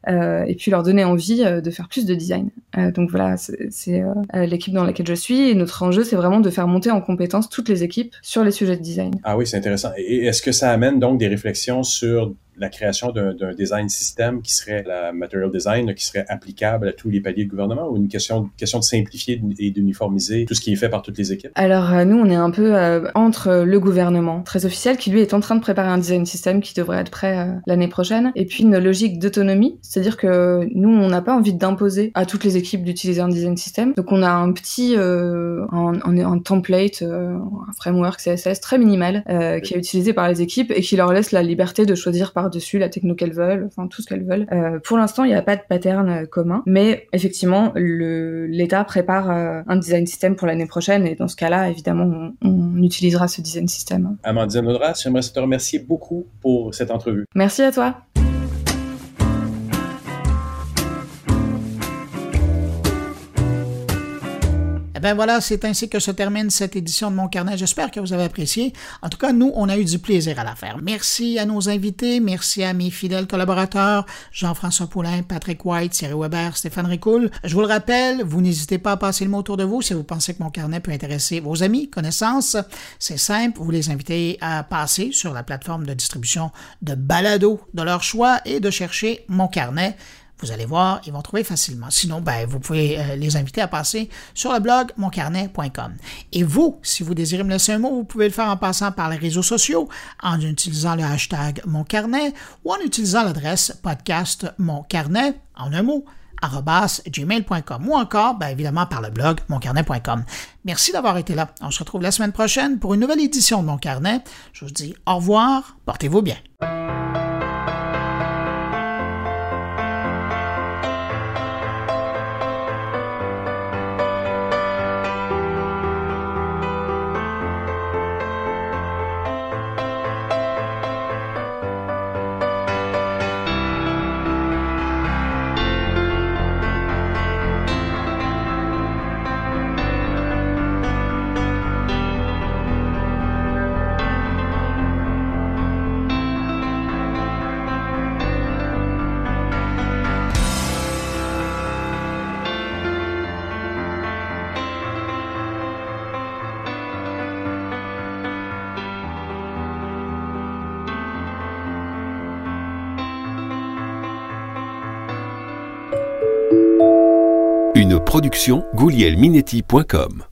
et puis leur donner envie euh, de faire plus de design. Euh, donc voilà, c'est l'équipe dans laquelle je suis notre enjeu, c'est vraiment de faire monter en compétence toutes les équipes sur les sujets de design. Ah oui, c'est intéressant. Et est-ce que ça amène donc des réflexions sur la création d'un design système qui serait la material design, qui serait applicable à tous les paliers de gouvernement ou une question, question de simplifier et d'uniformiser tout ce qui est fait par toutes les équipes? Alors, euh, nous, on est un peu euh, entre le gouvernement très officiel qui, lui, est en train de préparer un design système qui devrait être prêt euh, l'année prochaine, et puis une logique d'autonomie, c'est-à-dire que nous, on n'a pas envie d'imposer à toutes les équipes d'utiliser un design système. Donc, on a un petit, un, un, template, un framework CSS très minimal qui est utilisé par les équipes et qui leur laisse la liberté de choisir par dessus la techno qu'elles veulent, enfin tout ce qu'elles veulent. Euh, pour l'instant, il n'y a pas de pattern euh, commun, mais effectivement, l'État prépare euh, un design system pour l'année prochaine et dans ce cas-là, évidemment, on, utilisera ce design system. Amandine Audras, j'aimerais te remercier beaucoup pour cette entrevue. Merci à toi. Eh bien voilà, c'est ainsi que se termine cette édition de Mon Carnet. J'espère que vous avez apprécié. En tout cas, nous, on a eu du plaisir à la faire. Merci à nos invités, merci à mes fidèles collaborateurs, Jean-François Poulain, Patrick White, Thierry Weber, Stéphane Ricoul. Je vous le rappelle, vous n'hésitez pas à passer le mot autour de vous si vous pensez que Mon Carnet peut intéresser vos amis, connaissances. C'est simple, vous les invitez à passer sur la plateforme de distribution de balado de leur choix et de chercher Mon Carnet. Vous allez voir, ils vont trouver facilement. Sinon, ben, vous pouvez euh, les inviter à passer sur le blog moncarnet.com. Et vous, si vous désirez me laisser un mot, vous pouvez le faire en passant par les réseaux sociaux, en utilisant le hashtag moncarnet ou en utilisant l'adresse podcast moncarnet, en un mot, gmail.com ou encore, ben, évidemment, par le blog moncarnet.com. Merci d'avoir été là. On se retrouve la semaine prochaine pour une nouvelle édition de Mon Carnet. Je vous dis au revoir, portez-vous bien. Une production goulielminetti.com